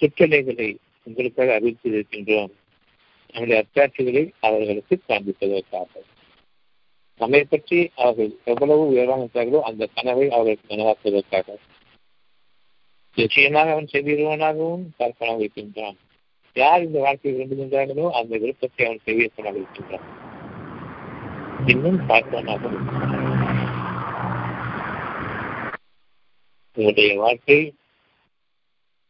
சுற்றலைகளை உங்களுக்காக அறிவித்து இருக்கின்றோம் நம்முடைய அத்தாட்சிகளை அவர்களுக்கு காண்பிப்பதற்காக. நம்மை பற்றி அவர்கள் எவ்வளவு உயர்வாக அந்த கனவை அவர்களுக்கு நனவாக்குவதற்காக. நிச்சயமாக அவன் செவிடுவனாகவும் கற்பனாக இருக்கின்றான். யார் இந்த வாழ்க்கையை விரும்புகின்றார்களோ அந்த விருப்பத்தை அவன் செவியப்பனாக இருக்கின்றான். இன்னும் பார்ப்பனாக உங்களுடைய வாழ்க்கை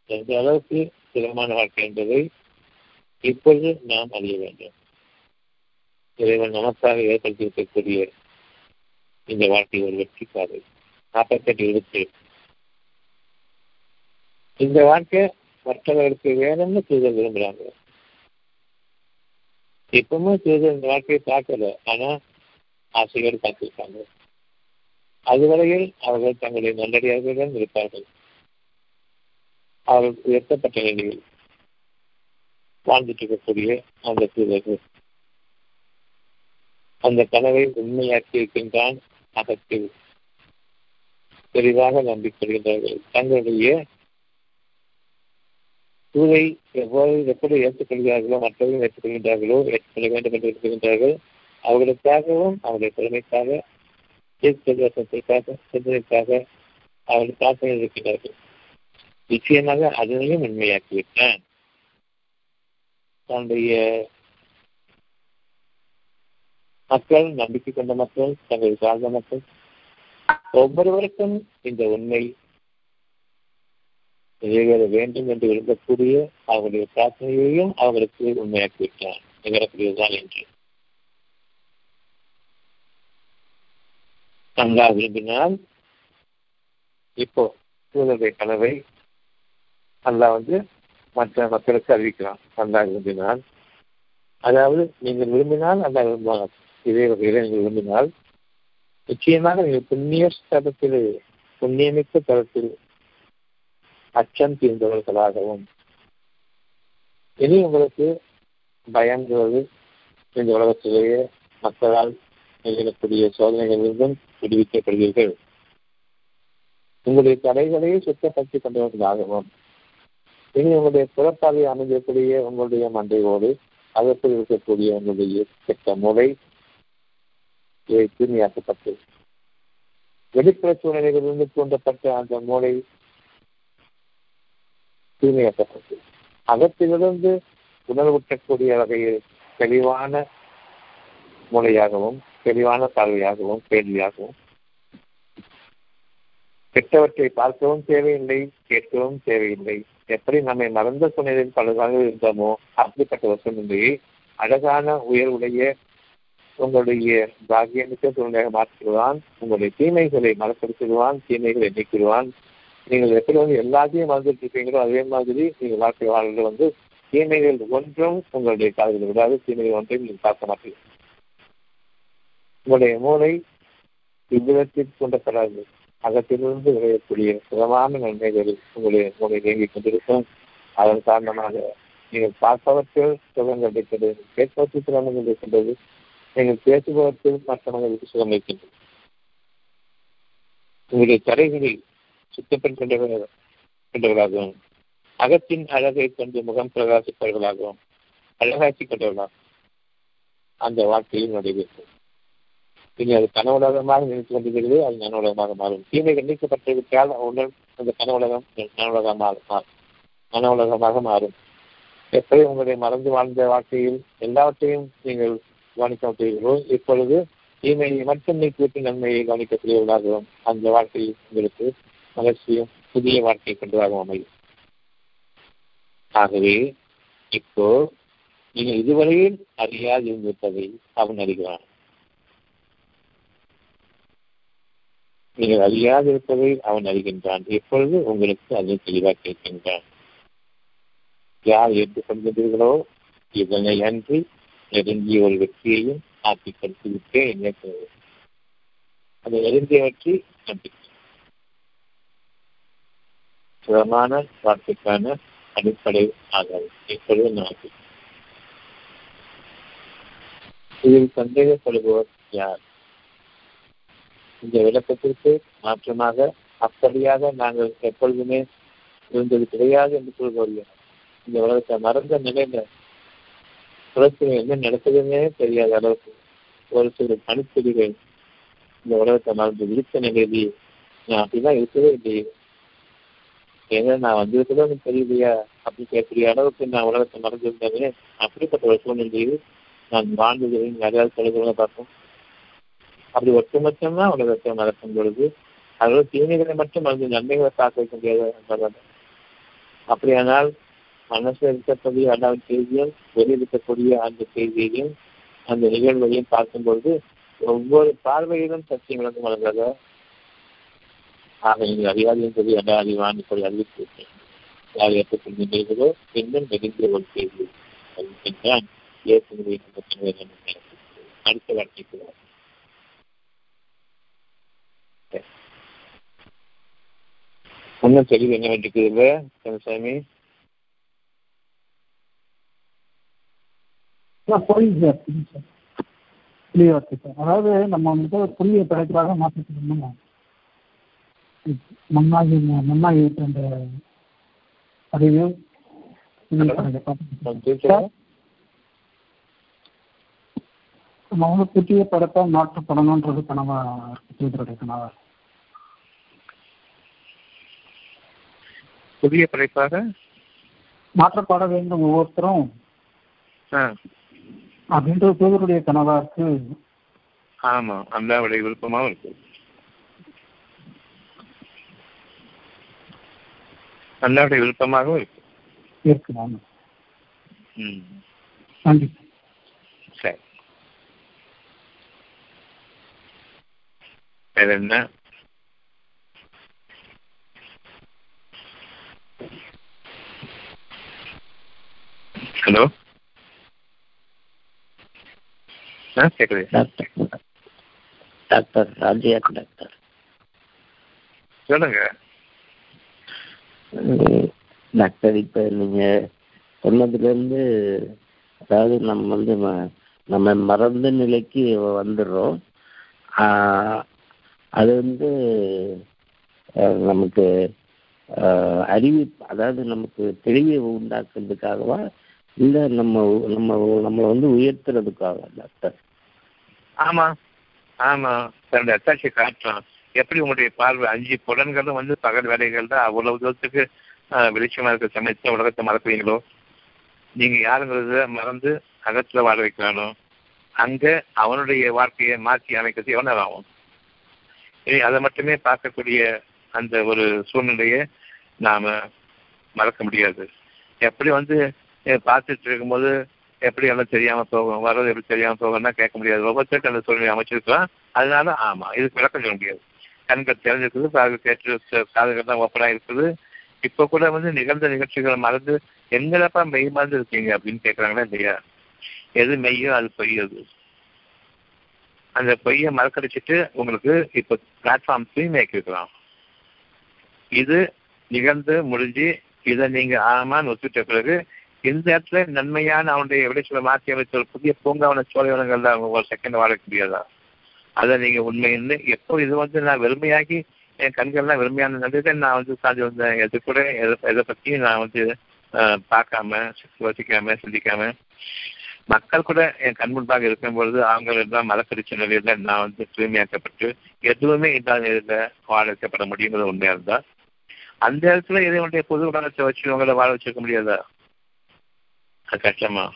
எந்த அளவுக்கு சுகமான வாழ்க்கை என்பதை இப்பொழுது நாம் அறிய வேண்டும். இறைவன் நமக்காக ஏற்படுத்தியிருக்கக்கூடிய இந்த வாழ்க்கை ஒரு வெற்றி பாதை. நாற்பத்தெட்டு இருபத்தி இந்த வாழ்க்கை மற்றவர்களுக்கு வேணும்னு தூதர் விரும்புறாங்க. இப்பவுமே தூதர் இந்த வாழ்க்கையை பார்க்கல. ஆனா ஆசையோடு பார்த்திருக்காங்க. அதுவரையில் அவர்கள் தங்களுடைய நல்லடியார்களுடன் இருப்பார்கள். அவர்கள் உயர்த்தப்பட்ட நிலையில் வாழ்ந்துட்டு இருக்கக்கூடிய அந்த தூதர்கள் அந்த கனவை உண்மையாக்கி இருக்கின்றான் அகத்தில். தெளிவாக நம்பிக்கொள்கின்றார்கள். தங்களுடைய சூழை எவ்வாறு எப்படி ஏற்றுக்கொள்கிறார்களோ மற்றவர்கள் ஏற்றுக்கொள்கின்றார்களோ ஏற்றுக்கொள்ள வேண்டும் என்று இருக்கின்றார்கள் அவர்களுக்காகவும் அவருடைய திறமைக்காக தீர்க்கதர்சனத்திற்காக சிந்தனைக்காக அவர்கள் பிரார்த்தனை இருக்கின்றார்கள். நிச்சயமாக அதனையும் உண்மையாக்கிவிட்டான் தன்னுடைய மக்கள் நம்பிக்கை கொண்ட மக்கள் தங்களை சார்ந்த மக்கள். ஒவ்வொருவருக்கும் இந்த உண்மை நிறைவேற வேண்டும் என்று விரும்பக்கூடிய அவர்களுடைய பிரார்த்தனையையும் அவர்களுக்கு உண்மையாக்கிவிட்டான் நிகழக்கூடியதுதான் என்று. நன்றாக விரும்பினால் இப்போ சூழலுடைய கனவை அல்லா வந்து மற்ற மக்களுக்கு அறிவிக்கலாம் நன்றாக விரும்பினால். அதாவது நீங்கள் விரும்பினால் அல்லா விரும்புவாங்க இதே வகையில் நீங்கள் விரும்பினால் நிச்சயமாக நீங்கள் புண்ணிய தரத்தில் புண்ணியமிக்க தரத்தில் அச்சம் தீர்ந்தவர்களாகவும் இனி உங்களுக்கு பயங்கிறது இந்த உலகத்திலேயே மக்களால் நிகழக்கூடிய சோதனைகளிலிருந்தும் விடுவிக்கப்படுவீர்கள். உங்களுடைய தடைகளையே சுத்தப்படுத்திக் கொண்டவர்களாகவும் இனி உங்களுடைய புறப்பாதை அமைந்திருக்கக்கூடிய உங்களுடைய மண்டையோடு அதற்குள் இருக்கக்கூடிய உங்களுடைய திட்ட முறை தூய்மையாக்கப்பட்டது வெளிப்புற சூழ்நிலைகளிலிருந்து தூண்டப்பட்ட அந்த மூளை தூய்மையாக்கப்பட்டது அகத்திலிருந்து உணர்வூட்டக்கூடிய வகையில் தெளிவான மூளையாகவும் தெளிவான பார்வையாகவும் கேள்வியாகவும் கெட்டவற்றை பார்க்கவும் தேவையில்லை கேட்கவும் தேவையில்லை. எப்படி நம்மை மறந்த சூழ்நிலையில் பலதாக இருந்தோமோ அப்படிப்பட்ட ஒரு சூழ்நிலையை அழகான உயர்வுடைய உங்களுடைய பாகியமிக்க சூழ்நிலையாக மாற்றிடுவான் உங்களுடைய தீமைகளை மறப்படுத்திடுவான் தீமைகளை நீக்கிடுவான். நீங்கள் எப்படி வந்து எல்லாத்தையும் மறந்துட்டு இருப்பீங்களோ அதே மாதிரி நீங்கள் வாழ்க்கை வாழ்ந்து வந்து தீமைகள் ஒன்றும் உங்களுடைய காதுகள் விடாது தீமைகள் ஒன்றையும் நீங்கள் பார்க்க மாட்டீர்கள். உங்களுடைய மூளை இவ்விதத்தில் தூண்டப்படாது. அகத்திலிருந்து விளையக்கூடிய சுகமான நன்மைகள் உங்களுடைய மூளை இயங்கிக் கொண்டிருக்கும். அதன் காரணமாக நீங்கள் பார்ப்பவற்றில் சுகம் கிடைக்கிறது கேட்பவற்றில் சுகம் கிடைக்கின்றது. நீங்கள் பேசுபவர்கள் மற்றவர்களுக்கு சுகம் இருக்கின்றது உங்களுடைய தடைகளில் சுத்தப்பெண் கொண்டவர்கள் கொண்டவர்களாகவும் அகத்தின் அழகை கொண்டு முகம் பிரகாசிப்பவர்களாகவும் அழகாக்கி கொண்டவர்களாகவும் அந்த வாழ்க்கையில் நடைபெறும் இனி அது கனவுலகமாக நினைத்து கொண்டிருக்கிறது அது நனவுலகமாக மாறும். தீமைகள் நீக்கப்பட்டுவிட்டால் உடல் அந்த கனவுலகம் நனவுலகமாக மாறும். நனவுலகமாக மாறும். எப்படி உங்களுடைய மறந்து வாழ்ந்த வாழ்க்கையில் எல்லாவற்றையும் நீங்கள் கவனிக்கப்பட்டீர்களோ இப்பொழுது தீமையை மட்டும் நீக்கிவிட்டு நன்மையை கவனிக்கக்கூடியவர்களாகவும் அந்த வாழ்க்கையில் உங்களுக்கு மலர்ச்சியும் புதிய வாழ்க்கை கொண்டதாகவும் அமையும். ஆகவே இப்போ நீங்கள் இதுவரையில் அறியாது இருந்திருப்பதை அவன் அறிகிறான். நீங்கள் அறியாது இருப்பதை அவன் அறிகின்றான். எப்பொழுது உங்களுக்கு அதை தெளிவாக கேட்கின்றான். யார் ஏற்றுக்கொள்கின்றீர்களோ இதனை அன்றி நெருங்கிய ஒரு வெற்றியையும் ஆக்கி கொடுத்து விட்டே என்ன அந்த நெருங்கிய வெற்றி நம்பிக்கை சுகமான வார்த்தைக்கான அடிப்படை ஆதாரம். இப்பொழுது நமக்கு. இதில் சந்தேகப்படுபவர் யார்? இந்த விளக்கத்திற்கு மாற்றமாக அப்படியாக நாங்கள் எப்பொழுதுமே இருந்தது கிடையாது என்று கூறுவோம் இந்த உலகத்தை மறந்த நிலையில உலகத்தில் என்ன நடக்குதுன்னே தெரியாத அளவுக்கு ஒரு சில பணிச்செடிகள் இந்த உலகத்தை மறந்து விழித்த நிகழ்ச்சி. நான் அப்படிலாம் இருக்கவே இல்லையே. ஏன்னா நான் வந்திருக்கதோ தெரியலையா? அப்படி கேட்கக்கூடிய அளவுக்கு நான் உலகத்தை மறந்துருந்தேன் அப்படிப்பட்ட ஒரு சூழ்நிலையில் நான் வாழ்ந்தது நிறையா சொல்லுகிறத பார்ப்போம். அப்படி ஒட்டுமொத்தமாக உலகத்தை மறக்கும் பொழுது அதோட தீமைகளை மட்டும் மறந்து நன்மைகளை பார்க்க வைக்க முடியாது அப்படியானால் மனசில் இருக்கக்கூடிய அதாவது செய்தியும் வெளியிருக்கக்கூடிய அந்த செய்தியையும் அந்த நிகழ்வையும் பார்க்கும்பொழுது ஒவ்வொரு பார்வையிலும் சத்தியம் விளக்கம் வளர்ந்தத ஆக நீங்கள் அறியாதையும் சொல்லி அடா அறிவான் இப்படி அறிவித்திருக்கேன் யார் ஏற்றுக்கொள்கின்றீர்களோ இன்னும் நெருங்கிய ஒரு செய்தி என்றான் ஏற்கனவே அடுத்த வார்த்தைக்கு இன்னும் தெளிவு என்ன வேண்டியிருக்குது கந்தசாமி புரியுது சார் புரியுது சார். சார் அதாவது நம்ம வந்துட்டு ஒரு புதிய படைப்பாக மாற்றிக்கணும் மண்ணாகி மண்ணாகி அந்த அறிவு சார் நம்ம வந்து புதிய படத்தை மாற்றப்படணுன்றது கனவா இருக்கு கனவா? புதிய படைப்பாக? மாற்றப்பட வேண்டும் ஒவ்வொருத்தரும். அப்படின்ற தூதருடைய கனவா இருக்கு ஆமா அல்லாவுடைய விருப்பமாவும் இருக்கு. அல்லாவுடைய விருப்பமாகவும் இருக்கு. இருக்கு ஆமா. ம். நன்றி. சரி. வேற என்ன? ஹலோ? கேட்குது டாக்டர். டாக்டர் ராஜியாக் டாக்டர். சொல்லுங்க. டாக்டர் இப்போ நீங்கள் சொன்னதுலேருந்து அதாவது நம்ம வந்து நம்ம மறந்த நிலைக்கு வந்துடுறோம். அது வந்து நமக்கு அறிவு அதாவது நமக்கு தெளிவை உண்டாக்குறதுக்காகவா இல்லை நம்ம நம்ம நம்மளை வந்து உயர்த்துறதுக்காக டாக்டர்? ஆமா. ஆமா. தன்னுடைய அத்தாட்சி காட்டுறான். எப்படி உங்களுடைய பார்வை அஞ்சு புலன்களும் வந்து பகல் வேலைகள் தான் அவ்வளவு தூரத்துக்கு ஆஹ், வெளிச்சமா இருக்க சமயத்துல உலகத்தை மறக்குவீங்களோ நீங்க யாருங்கிறத மறந்து அகத்துல வாழ வைக்கிறானோ அங்க அவனுடைய வாழ்க்கையை மாற்றி அமைக்கிறது எவ்வளவு ஆகும் இனி அதை மட்டுமே பார்க்கக்கூடிய அந்த ஒரு சூழ்நிலையை நாம மறக்க முடியாது. எப்படி வந்து பார்த்துட்டு இருக்கும்போது எப்படி எல்லாம் தெரியாம போகும் வர்றது எப்படி தெரியாம போகும்னா கேட்க முடியாது. ஒவ்வொருத்தருக்கு அந்த சூழ்நிலை அமைச்சிருக்கலாம். அதனால ஆமா இதுக்கு விளக்கம் சொல்ல முடியாது. கண்கள் தெரிஞ்சிருக்குது காது கேட்டு காதுகள் தான் ஓப்பனா இருக்குது. இப்ப கூட வந்து நிகழ்ந்த நிகழ்ச்சிகளை மறந்து எங்கடப்பா மெய் மறந்து இருக்கீங்க அப்படின்னு கேட்கறாங்களா இல்லையா? எது மெய்யோ அது பொய்யது அந்த பொய்யை மறக்கடிச்சிட்டு உங்களுக்கு இப்போ பிளாட்ஃபார்ம் தூய்மையாக்கி இது நிகழ்ந்து முடிஞ்சு இதை நீங்க ஆமான்னு ஒத்துட்ட பிறகு இந்த இடத்துல நன்மையான அவனுடைய விளைச்சலை மாற்றி அமைச்ச ஒரு புதிய பூங்காவன சோழவனங்கள்ல அவங்க ஒரு செகண்ட் வாழக்கூடியதா முடியாதா அதை நீங்க உண்மைன்னு எப்போ இது வந்து நான் வெறுமையாகி என் கண்கள்லாம் வெறுமையான நல்லதை நான் வந்து சார்ந்து வந்தேன் எது கூட எதை எதை பற்றியும் நான் வந்து பார்க்காம யோசிக்காம சிந்திக்காம மக்கள் கூட என் கண் முன்பாக இருக்கும் பொழுது அவங்க மலக்கடிச்ச நிலையில நான் வந்து தூய்மையாக்கப்பட்டு எதுவுமே இல்லாத நிலையில வாழ வைக்கப்பட முடியுங்கிறது உண்மையா இருந்தா அந்த இடத்துல இதை உடைய பொது உலகத்தை வச்சு உங்களை வாழ வச்சிருக்க முடியாதா? கஷ்டமா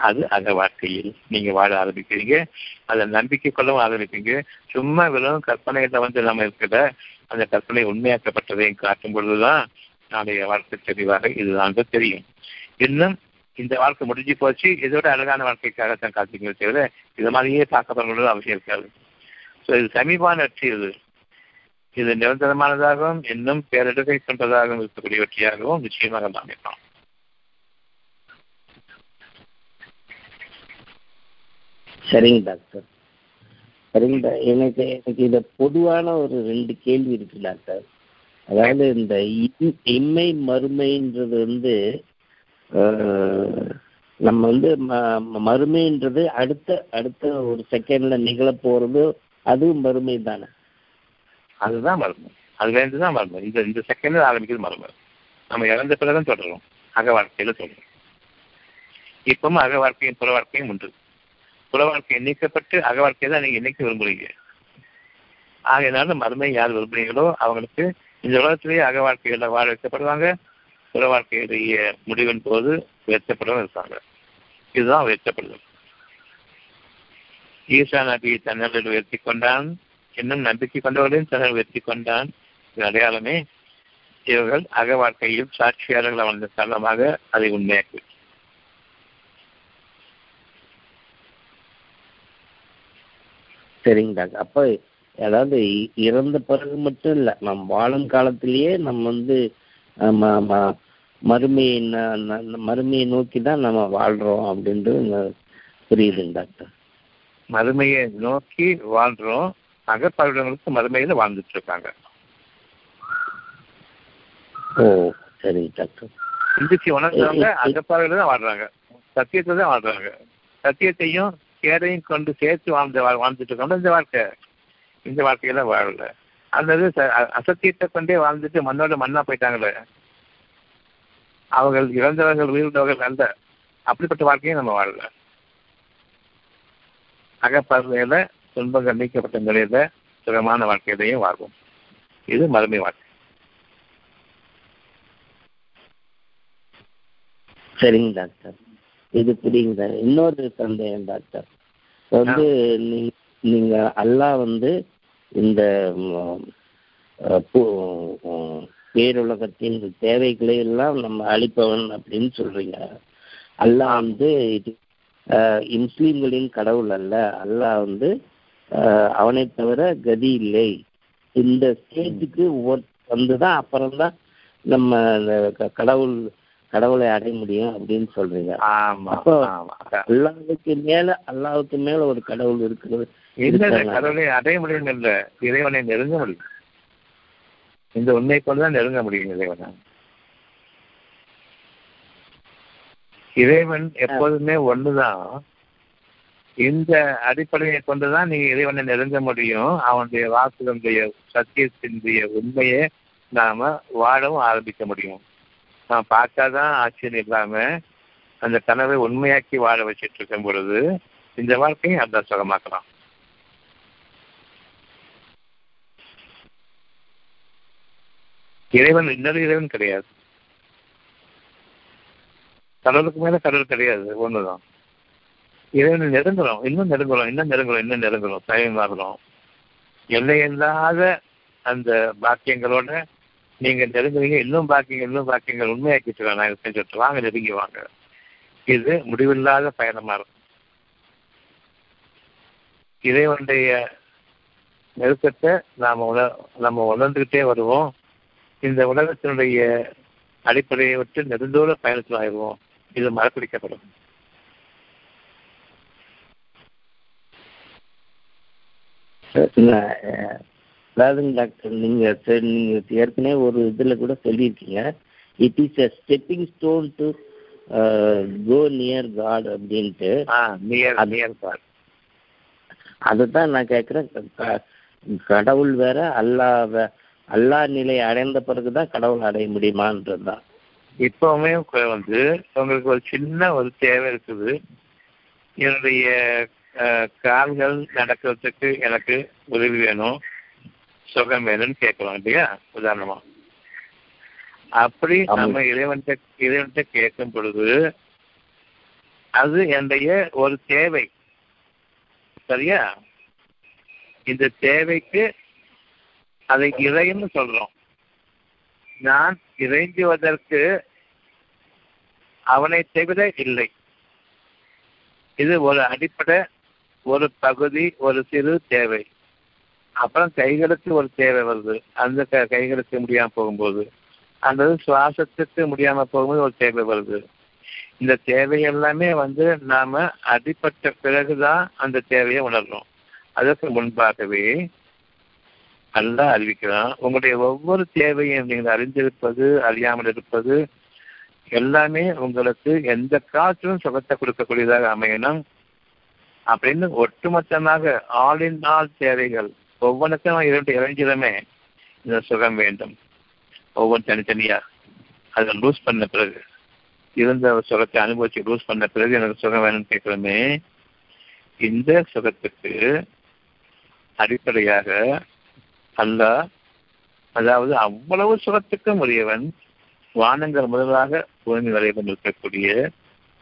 அது அந்த வாழ்க்கையில் நீங்க வாழ ஆரம்பிக்கிறீங்க. அதை நம்பிக்கை கொள்ளவும் ஆரம்பிப்பீங்க. சும்மா வெறும் கற்பனையில வந்து நம்ம இருக்கிற அந்த கற்பனை உண்மையாக்கப்பட்டதையும் காட்டும் பொழுதுதான் நாளைய வாழ்க்கை தெளிவாக இதுதான் தெரியும். இன்னும் இந்த வாழ்க்கை முடிஞ்சு போச்சு. இதோட அழகான வாழ்க்கைக்காக தான் காத்துக்கீங்க தவிர இது மாதிரியே பார்க்கப்படுறது அவசியம் இருக்காது. ஸோ இது சமீபான வெற்றி இது இது நிரந்தரமானதாகவும் இன்னும் பேரிடரை கொண்டதாகவும் இருக்கக்கூடிய வெற்றியாகவும் நிச்சயமாக அமைப்போம். சரிங்க டாக்டர். சரிங்க எனக்கு எனக்கு இதை பொதுவான ஒரு ரெண்டு கேள்வி இருக்கு டாக்டர். அதாவது இந்த இம்- இம்மை மறுமைன்றது வந்து நம்ம வந்து ம- மறுமைன்றது அடுத்த அடுத்த ஒரு செகண்ட்ல நிகழ போறது அதுவும் மறுமை தானே. அதுதான் மறுமை. அதுலேருந்து தான் மறுமை. இந்த இந்த செகண்ட்ல ஆரம்பிக்கிறது மறுமை. நம்ம இறந்த பிறகுதான் தொடரும் அக வாழ்க்கையில தொடரும் இப்பவும் அக வாழ்க்கையும் புற வாழ்க்கையும் உண்டு. புற வாழ்க்கை நீக்கப்பட்டு அக வாழ்க்கையை தான் நீங்க என்னைக்கு விரும்புறீங்க. ஆகையினால மறுமை யார் விரும்புறீங்களோ அவங்களுக்கு இந்த உலகத்திலேயே அக வாழ்க்கையில வாழ வைக்கப்படுவாங்க. புற வாழ்க்கையுடைய முடிவின் போது உயர்த்தப்படவும் இருப்பாங்க. இதுதான் உயர்த்தப்படுதல். ஈசா நபியை தன்னலில் உயர்த்தி கொண்டான். இன்னும் நம்பிக்கை கொண்டவர்களையும் தன்னை உயர்த்தி கொண்டான். இது அடையாளமே. இவர்கள் அக வாழ்க்கையில் சாட்சியாளர்கள் அமைந்த காரணமாக அதை உண்மையாக்கி சரிங்க டாக்டர் அப்போ அதாவது இறந்த பிறகு மட்டும் இல்லை நம் வாழும் காலத்திலேயே நம்ம வந்து மறுமையை மறுமையை நோக்கி தான் நம்ம வாழ்றோம் அப்படின்றது புரியுதுங்க டாக்டர். மறுமையை நோக்கி வாழ்றோம். அகப்பார்வைகளுக்கு மறுமையில வாழ்ந்துட்டு இருக்காங்க. ஓ சரிங்க டாக்டர். சிந்திச்சு உணர்ந்தவங்க அகப்பார்வையில தான் வாழ்றாங்க. சத்தியத்தை தான் வாழ்றாங்க. சத்தியத்தையும் கேடையும் கொண்டு சேர்த்து வாழ்ந்த வாழ்ந்துட்டு இருக்கோம் இந்த வாழ்க்கை. இந்த வாழ்க்கையில வாழல. அல்லது ச- அசத்தியத்தை கொண்டே வாழ்ந்துட்டு மண்ணோட மண்ணா போயிட்டாங்களே. அவர்கள் இறந்தவர்கள் உயிரிழந்தவர்கள் அல்ல. அப்படிப்பட்ட வாழ்க்கையும் நம்ம வாழல. அகப்பறவையில துன்பங்கள் நீக்கப்பட்ட நிலையில சுகமான வாழ்க்கையிலையும் வாழ்வோம். இது மறுமை வாழ்க்கை. சரிங்க டாக்டர். இது புரியுங்க இன்னொரு சந்தேகம் டாக்டர். வந்து நீங்க அல்லாஹ் வந்து இந்த பு- பேருலகத்தின் தேவைகளை எல்லாம் நம்ம அளிப்பவன் அப்படின்னு சொல்றீங்க. அல்லாஹ் வந்து இது முஸ்லீம்களின் கடவுள் அல்ல. அல்லாஹ் வந்து அவனை தவிர கதி இல்லை. இந்த ஸ்டேஜுக்கு வந்துதான் அப்புறம்தான் நம்ம அந்த க- கடவுள் கடவுளை அடைய முடியும் அப்படின்னு சொல்றீங்க. அப்போ அல்லாவுக்கு மேல அல்லாவுக்கு மேல ஒரு கடவுள் இருக்கிறது. கடவுளை அடைய முடியும் இல்ல. இறைவனை நெருங்க முடியும். இந்த உண்மை கொண்டுதான் நெருங்க முடியும் இறைவனை. இறைவன் எப்போதுமே ஒண்ணுதான். இந்த அடிப்படையை கொண்டுதான் நீங்க இறைவனை நெருங்க முடியும். அவனுடைய வாக்குகளுடைய சத்தியத்தினுடைய உண்மையை நாம வாழவும் ஆரம்பிக்க முடியும். நான் பார்த்தாதான் ஆச்சரியம் இல்லாம அந்த கனவை உண்மையாக்கி வாழ வச்சிட்டு இருக்கும் பொழுது இந்த வாழ்க்கையை அந்த சுகமாக்கலாம். இறைவன் இன்னொரு இறைவன் கிடையாது. கடவுளுக்கு மேல கடவுள் கிடையாது ஒண்ணுதான். இறைவன் நெருங்குறோம் இன்னும் நெருங்குறோம் இன்னும் நெருங்குறோம் இன்னும் நெருங்குறோம் தயமாகிறோம் எல்லையில்லாத அந்த பாக்கியங்களோட நீங்க நெருங்குறீங்க இன்னும் பாக்கிங்க இன்னும் பாக்கியங்கள் உண்மையாக்கிட்டு நான் செஞ்சுட்டு வாங்க நெருங்கி வாங்க. இது முடிவில்லாத பயணமா இருக்கும். இறைவனுடைய நெருக்கத்தை நாம உண நம்ம உணர்ந்துகிட்டே வருவோம். இந்த உலகத்தினுடைய அடிப்படையை விட்டு நெடுந்தூர பயணத்தில் ஆயிடுவோம். இது மறக்கடிக்கப்படும் அதாவதுங்க டாக்டர் நீங்க சரி நீங்க ஏற்கனவே ஒரு இதுல கூட சொல்லியிருக்கீங்க. It is a stepping stone to go near God அப்படின்ட்டு. ஆ நியர் நியர் காட் அதுதான் நான் கேட்குறேன் கடவுள் வேற அல்லா அல்லா நிலை அடைந்த பிறகுதான் கடவுள் அடைய முடியுமான்றது தான் இப்பவுமே வந்து உங்களுக்கு ஒரு சின்ன ஒரு தேவை இருக்குது. என்னுடைய கால்கள் நடக்கிறதுக்கு எனக்கு உதவி வேணும். சுகம் வேணும்னு கேட்கலாம் இல்லையா? உதாரணமா. அப்படி. நம்ம இறைவன்கிட்ட இறைவன்கிட்ட கேட்கும் பொழுது அது என்னுடைய ஒரு தேவை. சரியா? இந்த தேவைக்கு அதை இறைன்னு சொல்றோம். நான் இறைஞ்சுவதற்கு அவனை தவிர இல்லை. இது ஒரு அடிப்படை ஒரு பகுதி ஒரு சிறு தேவை. அப்புறம் கைகளுக்கு ஒரு தேவை வருது. அந்த க- கைகளுக்கு முடியாம போகும்போது அல்லது சுவாசத்துக்கு முடியாம போகும்போது ஒரு தேவை வருது. இந்த தேவை எல்லாமே வந்து நாம அடிப்பட்ட பிறகுதான் அந்த தேவையை உணர்றோம். அதற்கு முன்பாகவே அல்ல அறிவிக்கிறான் உங்களுடைய ஒவ்வொரு தேவையும் நீங்கள் அறிந்திருப்பது அறியாமல் இருப்பது எல்லாமே உங்களுக்கு எந்த காற்றிலும் சுகத்தை கொடுக்கக்கூடியதாக அமையணும் அப்படின்னு ஒட்டுமொத்தமாக ஆல் இன் ஆல் தேவைகள் ஒவ்வொன்றுக்கும் இரண்டு இறைஞ்சிடமே இந்த சுகம் வேண்டும். ஒவ்வொரு தனித்தனியா அதை லூஸ் பண்ண பிறகு இருந்த சுகத்தை அனுபவிச்சு லூஸ் பண்ண பிறகு எனக்கு சுகம் வேணும்னு கேட்கிறோமே இந்த சுகத்துக்கு அடிப்படையாக அல்ல அதாவது அவ்வளவு சுகத்துக்கும் உரியவன் வானங்கள் முதலாக பூமி வரை இருக்கக்கூடிய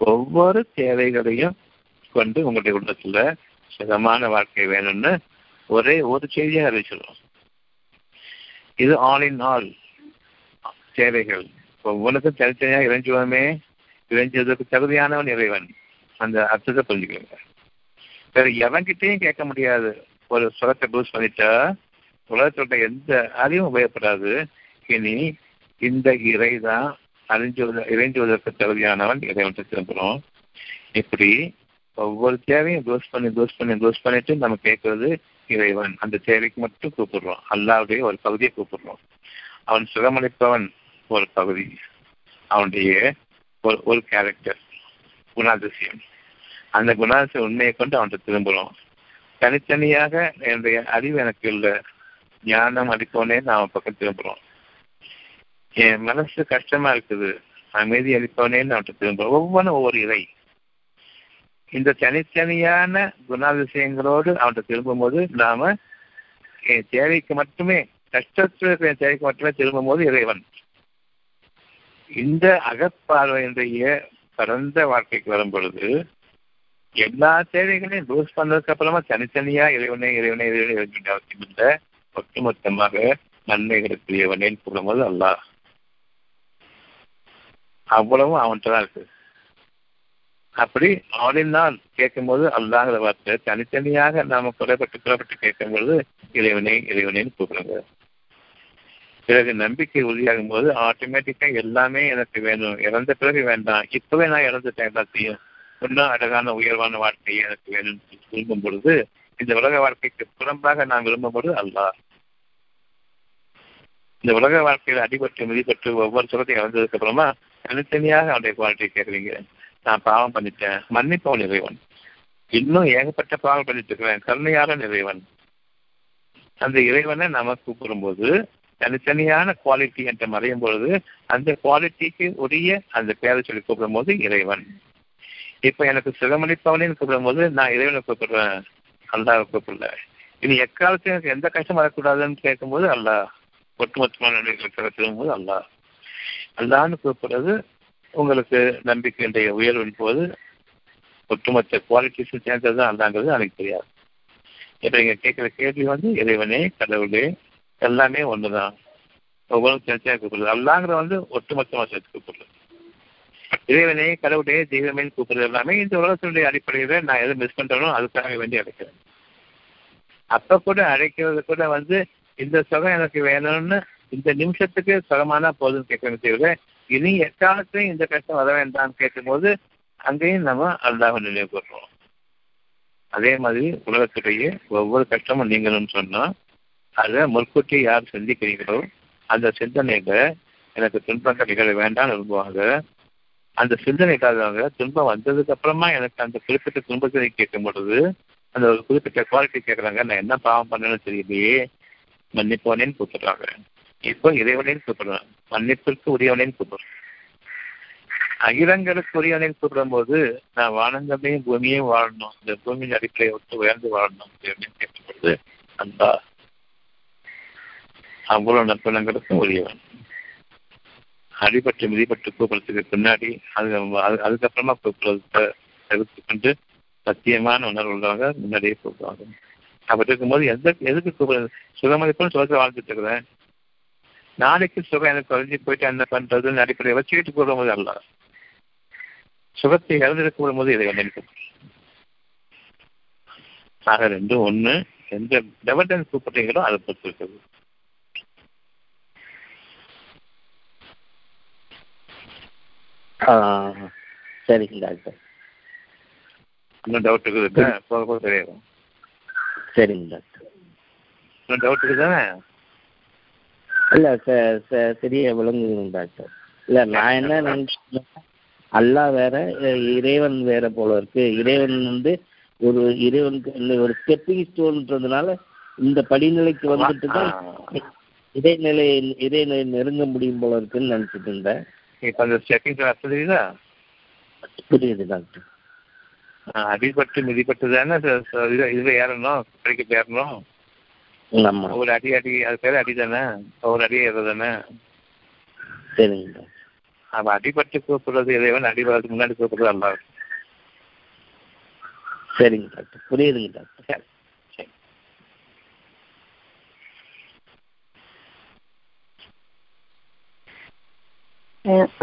ஒவ்வொரு தேவைகளையும் கொண்டு உங்களுடைய உள்ளத்துல சுகமான வாழ்க்கை வேணும்னு ஒரே ஒரு செய்தியாக அறிவிச்சிடும் இது ஆல் இன் ஆல் தேவைகள் ஒவ்வொன்றுக்கும் தனித்தனியாக இறைஞ்சுவோமே இறைஞ்சதற்கு தகுதியானவன் இறைவன். அந்த அர்த்தத்தை புரிஞ்சுக்கோங்க. வேற எவன்கிட்டையும் கேட்க முடியாது. ஒரு சுரத்தை பூஸ் பண்ணிட்டா உலகத்தோட எந்த அறிவும் உபயோகப்படாது. இனி இந்த இறை தான் அறிஞ்சுவத இறைஞ்சுவதற்கு தகுதியானவன் இறைவன் திரும்புகிறோம் இப்படி ஒவ்வொரு தேவையும் தோஸ் பண்ணி தோஸ் பண்ணி தோஸ் பண்ணிட்டு நம்ம கேட்கறது இறைவன் அந்த தேவைக்கு மட்டும் கூப்பிடுறோம். அல்லாவுடைய ஒரு பகுதியை கூப்பிடுறோம். அவன் சுகமளிப்பவன் ஒரு பகுதி. அவனுடைய ஒரு ஒரு கேரக்டர் குணாதிசயம். அந்த குணாதிசய உண்மையை கொண்டு அவன்கிட்ட திரும்புகிறோம் தனித்தனியாக என்னுடைய அறிவு எனக்கு இல்லை. ஞானம் அளிப்பவனே நான் பக்கம் திரும்புகிறோம் என் மனசு கஷ்டமா இருக்குது. அமைதி அளிப்பவனேன்னு அவன்கிட்ட திரும்புகிறோம் ஒவ்வொன்றும் ஒவ்வொரு இறை. இந்த தனித்தனியான குணாதிசயங்களோடு அவன்கிட்ட திரும்பும்போது நாம என் தேவைக்கு மட்டுமே கஷ்டத்தில் இருக்கிற என் தேவைக்கு மட்டுமே திரும்பும் போது இறைவன். இந்த அகப்பார்வையினுடைய பரந்த வாழ்க்கைக்கு வரும் பொழுது எல்லா தேவைகளையும் லூஸ் பண்ணதுக்கு அப்புறமா தனித்தனியா இறைவனே இறைவனே இறைவனை இருக்க அவசியம் இல்லை. ஒட்டுமொத்தமாக நன்மைகளுக்குரியவனே கூடும்போது அல்லாஹ் அவ்வளவும் அவன்கிட்ட தான் இருக்கு. அப்படி அவனினால் கேட்கும்போது அல்லாங்கிற வார்த்தை தனித்தனியாக நாம குறைப்பட்டு கேட்கும் பொழுது இறைவனே இறைவனேன்னு கூப்பிடுங்க. பிறகு நம்பிக்கை உறுதியாகும் போது ஆட்டோமேட்டிக்கா எல்லாமே எனக்கு வேணும். இறந்த பிறகு வேண்டாம். இப்பவே நான் இறந்துட்டேன் எல்லாத்தையும். இன்னும் அழகான உயர்வான வாழ்க்கையை எனக்கு வேணும் விரும்பும் பொழுது இந்த உலக வாழ்க்கைக்கு புறம்பாக நான் விரும்பும் பொழுது அல்லாஹ். இந்த உலக வாழ்க்கையில் அடிபட்டு மிதிப்பட்டு ஒவ்வொரு சுரத்தையும் இறந்ததுக்கு அப்புறமா தனித்தனியாக அவனுடைய குவாலிட்டியை கேட்குறீங்க. நான் பாவம் பண்ணிட்டேன். மன்னிப்பவன் இறைவன். இன்னும் ஏகப்பட்ட பாவம் பண்ணிட்டு இருக்கிறேன். கருணையான இறைவன். அந்த இறைவனை நாம கூப்பிடும்போது தனித்தனியான குவாலிட்டி என்று மறையும் பொழுது அந்த குவாலிட்டிக்கு உரிய அந்த பேரை சொல்லி கூப்பிடும் போது இறைவன். இப்ப எனக்கு சிரமளிப்பவனின்னு கூப்பிடும் போது நான் இறைவனை கூப்பிடுறேன். அல்லாவை கூப்பிடல. இனி எக்காலத்தையும் எனக்கு எந்த கஷ்டம் வரக்கூடாதுன்னு கேட்கும்போது அல்லாஹ். ஒட்டுமொத்தமான நன்மைகளை திரும்பும்போது அல்லாஹ். அல்லான்னு கூப்பிடுறது உங்களுக்கு நம்பிக்கையுடைய உயர்வின் போது ஒட்டுமொத்த குவாலிட்டிஸும் சேர்ந்தது அல்லாங்கிறது எனக்கு தெரியாது. இப்ப நீங்க கேட்கிற கேள்வி வந்து இறைவனே கடவுளே எல்லாமே ஒண்ணுதான். ஒவ்வொரு சேர்த்தியா கூப்பிடுறது. அல்லாங்கிற வந்து ஒட்டுமொத்தமா சேர்த்து கூப்பிடுறது. இறைவனே கடவுளே தெய்வமே கூப்பிடுறது எல்லாமே இந்த உலகத்தினுடைய அடிப்படையில நான் எதை மிஸ் பண்றேனோ அதுக்காக வேண்டி அழைக்கிறேன். அப்ப கூட அழைக்கிறது கூட வந்து இந்த சுகம் எனக்கு வேணும்னு இந்த நிமிஷத்துக்கு சுகமானா போதும்னு கேட்கணும் தவிர இனி எக்காலத்தையும் இந்த கஷ்டம் வர வேண்டாம்னு கேட்கும்போது அங்கேயும் நம்ம அல்லாஹ் நினைவு கூறுறோம் அதே மாதிரி உலகத்துடைய ஒவ்வொரு கஷ்டமும் நீங்கணும்னு சொன்னா அதை முற்கூட்டி யார் சிந்திக்கிறீங்களோ அந்த சிந்தனையில எனக்கு துன்பங்கள் நிகழ வேண்டாம்னு விரும்புவாங்க. அந்த சிந்தனை இல்லாதவங்க துன்பம் வந்ததுக்கு அப்புறமா எனக்கு அந்த குறிப்பிட்ட துன்பத்தை கேட்கும் பொழுது அந்த ஒரு குறிப்பிட்ட குவாலிட்டி கேட்குறாங்க நான் என்ன பாவம் பண்ணேன்னு தெரியலையே மன்னிப்போனேன்னு கூப்பிடுறாங்க இப்போ இறைவனையும் கூப்பிடுறேன் மன்னிப்பிற்கு உரியவனையும் கூப்பிடுறேன் அகிலங்களுக்கு உரியவனையும் கூப்பிடும் போது நான் வானங்களையும் பூமியையும் வாழணும். இந்த பூமியின் அடிப்படையை விட்டு உயர்ந்து வாழணும் அப்படின்னு கேட்கும்போது அன்பா அவ்வளவு நற்பணங்களுக்கும் உரியவன். அடிபட்டு மிதிப்பட்டு கூப்பிடுறதுக்கு பின்னாடி அது அது- அதுக்கப்புறமா கூப்பிடுறத தவிர்த்து கொண்டு சத்தியமான உணர்வு உள்ளவங்க முன்னாடியே கூப்பிடுவாங்க அப்படி இருக்கும்போது எந்த எதுக்கு கூப்பிடுறது? சுகமதிப்புன்னு சொல்லிட்டு வாழ்ந்துட்டு இருக்கிறேன். நாளைக்கு சுகம் எனக்கு குறைஞ்சி போயிட்டு என்ன பண்றதுன்னு அடிப்படையை வச்சுக்கிட்டு கூப்பிடும்போது அல்ல. சுகத்தை இழந்து கூடும்போது இதை வந்து ஆக ரெண்டும் ஒண்ணு எந்த டெவலப்மெண்ட் கூப்பிடுறீங்களோ அதை பொறுத்து இருக்குது. சரிங்க டாக்டர். இன்னும் டவுட் இருக்குது போக போக தெரியும். சரிங்க டாக்டர். இன்னும் டவுட் இருக்குதானே? இல்ல சரியா விளங்குங்க டாக்டர். இல்ல நான் என்ன நினைச்சேன் அல்லாஹ் வேற இறைவன் வேற போல இருக்கு. இறைவன் வந்து ஒரு இறைவனுக்கு இந்த ஒரு ஸ்டெப்பிங் ஸ்டோன்றதுனால இந்த படிநிலைக்கு வந்துட்டு தான் இறைநிலை இறைநிலை நெருங்க முடியும் போல இருக்குன்னு நினைச்சிட்டு இருந்தேன். இப்ப அந்த ஸ்டெப்பிங் தெரியுதா புரியுது? டாக்டர். அடிபட்டு மிதிப்பட்டு தானே இதுல ஏறணும் ஏறணும் ஆமா ஒரு அடி அடி அது பேர் அடி தானே? ஒரு அடி ஏறது தானே? சரிங்க டாக்டர் அப்ப அடிபட்டு கூப்பிடுறது இறைவன் அடிபடுறதுக்கு முன்னாடி கூப்பிடுறது அல்லா சரிங்க டாக்டர் புரியுதுங்க டாக்டர்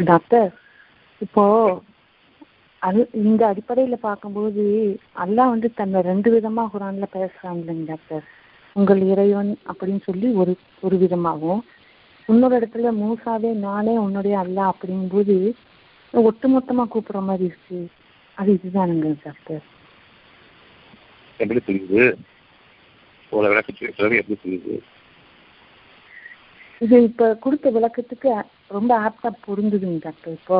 டாக்டர் இப்போ அது இந்த அடிப்படையில பார்க்கும்போது அல்லாஹ் வந்து தன்னை ரெண்டு விதமா குரான்ல பேசுறாங்க இல்லைங்க டாக்டர்? உங்கள் இறைவன் அப்படின்னு சொல்லி ஒரு ஒரு விதமாகவும் இன்னொரு இடத்துல மூசாவே நானே உன்னுடைய அல்லாஹ் அப்படிங்கும்போது ஒட்டுமொத்தமா கூப்பிடுற மாதிரி இருக்கு. அது இதுதானுங்க டாக்டர் எப்படி புரியுது உங்களை விளக்கத்துக்கு இருக்கிறது எப்படி புரியுது இது இப்ப கொடுத்த விளக்கத்துக்கு ரொம்ப ஆப்டா பொருந்துதுங்க டாக்டர் இப்போ.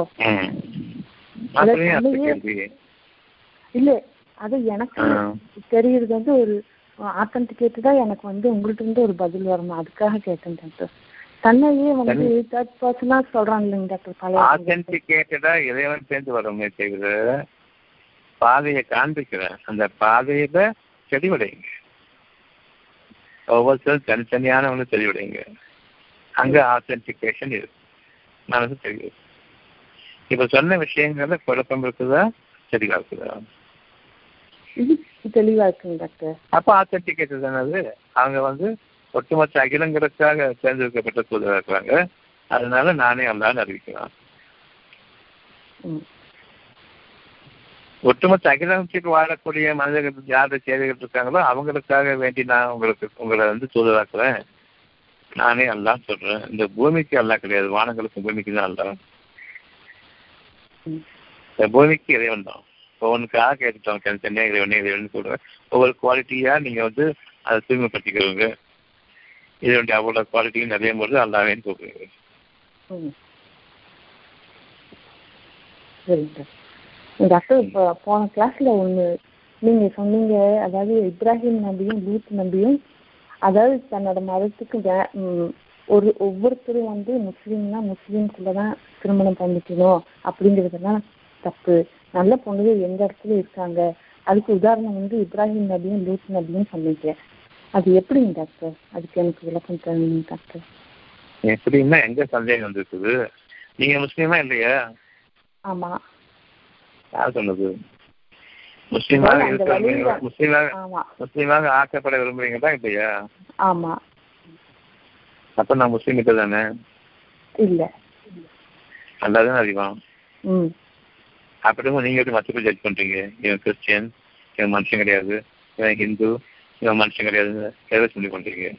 இல்ல அது எனக்கு. தெரியுறது வந்து ஒரு ஆத்தன்டிகேட்டு தான் எனக்கு வந்து உங்கள்ட்ட இருந்து ஒரு பதில் வரணும். அதுக்காக கேட்டேன் டாக்டர். தன்னையே வந்து தேர்ட் பர்சனா சொல்றாங்க இல்லைங்க டாக்டர் பழைய ஆத்தென்டிகேட்டடா இறைவன் சேர்ந்து வரமே தவிர பாதையை காண்பிக்கிறேன். அந்த பாதையில தெளிவடைங்க ஒவ்வொருத்தரும் தனித்தனியானவங்க தெளிவடைங்க அங்க ஆத்தென்டிகேஷன் இருக்கு. மனசு தெரியும் இப்ப சொன்ன விஷயங்கள்ல குழப்பம் இருக்குதா? தெளிவா இருக்குதா? தெளிவா இருக்குங்க டாக்டர். அப்ப ஆத்தென்டிகேட்டட் தானே அது? அவங்க வந்து ஒட்டுமொத்த அகிலங்களுக்காக தேர்ந்தெடுக்கப்பட்ட தூதராக இருக்கிறாங்க அதனால நானே அல்லான்னு அறிவிக்கலாம். ஒட்டுமொத்த அகிலத்துக்கு வாழக்கூடிய மனிதர்கள் யார் சேவைகள் இருக்காங்களோ அவங்களுக்காக வேண்டி நான் உங்களுக்கு உங்களை வந்து தூதராக்குறேன் நானே அல்லாஹ் சொல்றேன். இந்த பூமிக்கு அல்லாஹ் கிடையாது. வானங்களுக்கு பூமிக்கு தான். இந்த பூமிக்கு இறைவன் தான். ஒவ்வொன்றுக்காக கேட்டுட்டோம் தனித்தனியா இறைவனே இறைவன் சொல்றேன். ஒவ்வொரு குவாலிட்டியா நீங்க வந்து அதை தூய்மைப்படுத்திக்கிறவங்க இதனுடைய அவ்வளோ குவாலிட்டியும் நிறைய போது அல்லாவேன்னு கூப்பிடுங்க. ம். சரிங்க டாக்டர் டாக்டர் இப்போ போன கிளாஸ்ல ஒண்ணு நீங்க சொன்னீங்க. அதாவது இப்ராஹிம் நபியும் லூத் நபியும் அதாவது தன்னோட மதத்துக்கு வே- ஒரு ஒவ்வொருத்தரும் வந்து முஸ்லீம்னா முஸ்லீம்குள்ளதான் திருமணம் பண்ணிக்கணும் அப்படிங்கிறதெல்லாம் தப்பு. நல்ல பொண்ணுகள் எந்த இடத்துல இருக்காங்க? அதுக்கு உதாரணம் வந்து இப்ராஹிம் நபியும் லூத் நபியும் சொன்னீங்க அது எப்படிங்க டாக்டர்? அதுக்கு எனக்கு விளக்கம் தரணும் டாக்டர்? எப்படின்னா எங்க சந்தேகம் வந்திருக்குது? நீங்க முஸ்லீமா இல்லையா? ஆமா. யார் சொன்னது? முஸ்லீமாக இருக்க முஸ்லீமாக ஆமா. முஸ்லீமாக ஆக்கப்பட விரும்புறீங்களா இல்லையா? ஆமா. அப்ப நான் முஸ்லீம் கிட்ட தானே? இல்ல. நல்லாதான் அறிவான் ம். அப்படியும் நீங்க எப்படி மற்ற பேர் ஜட்ஜ் பண்றீங்க? இவன் கிறிஸ்டியன் இவன் மனுஷன் கிடையாது. இவன் ஹிந்து இவன் மனுஷன் கிடையாது. எதை சொல்லி பண்றீங்க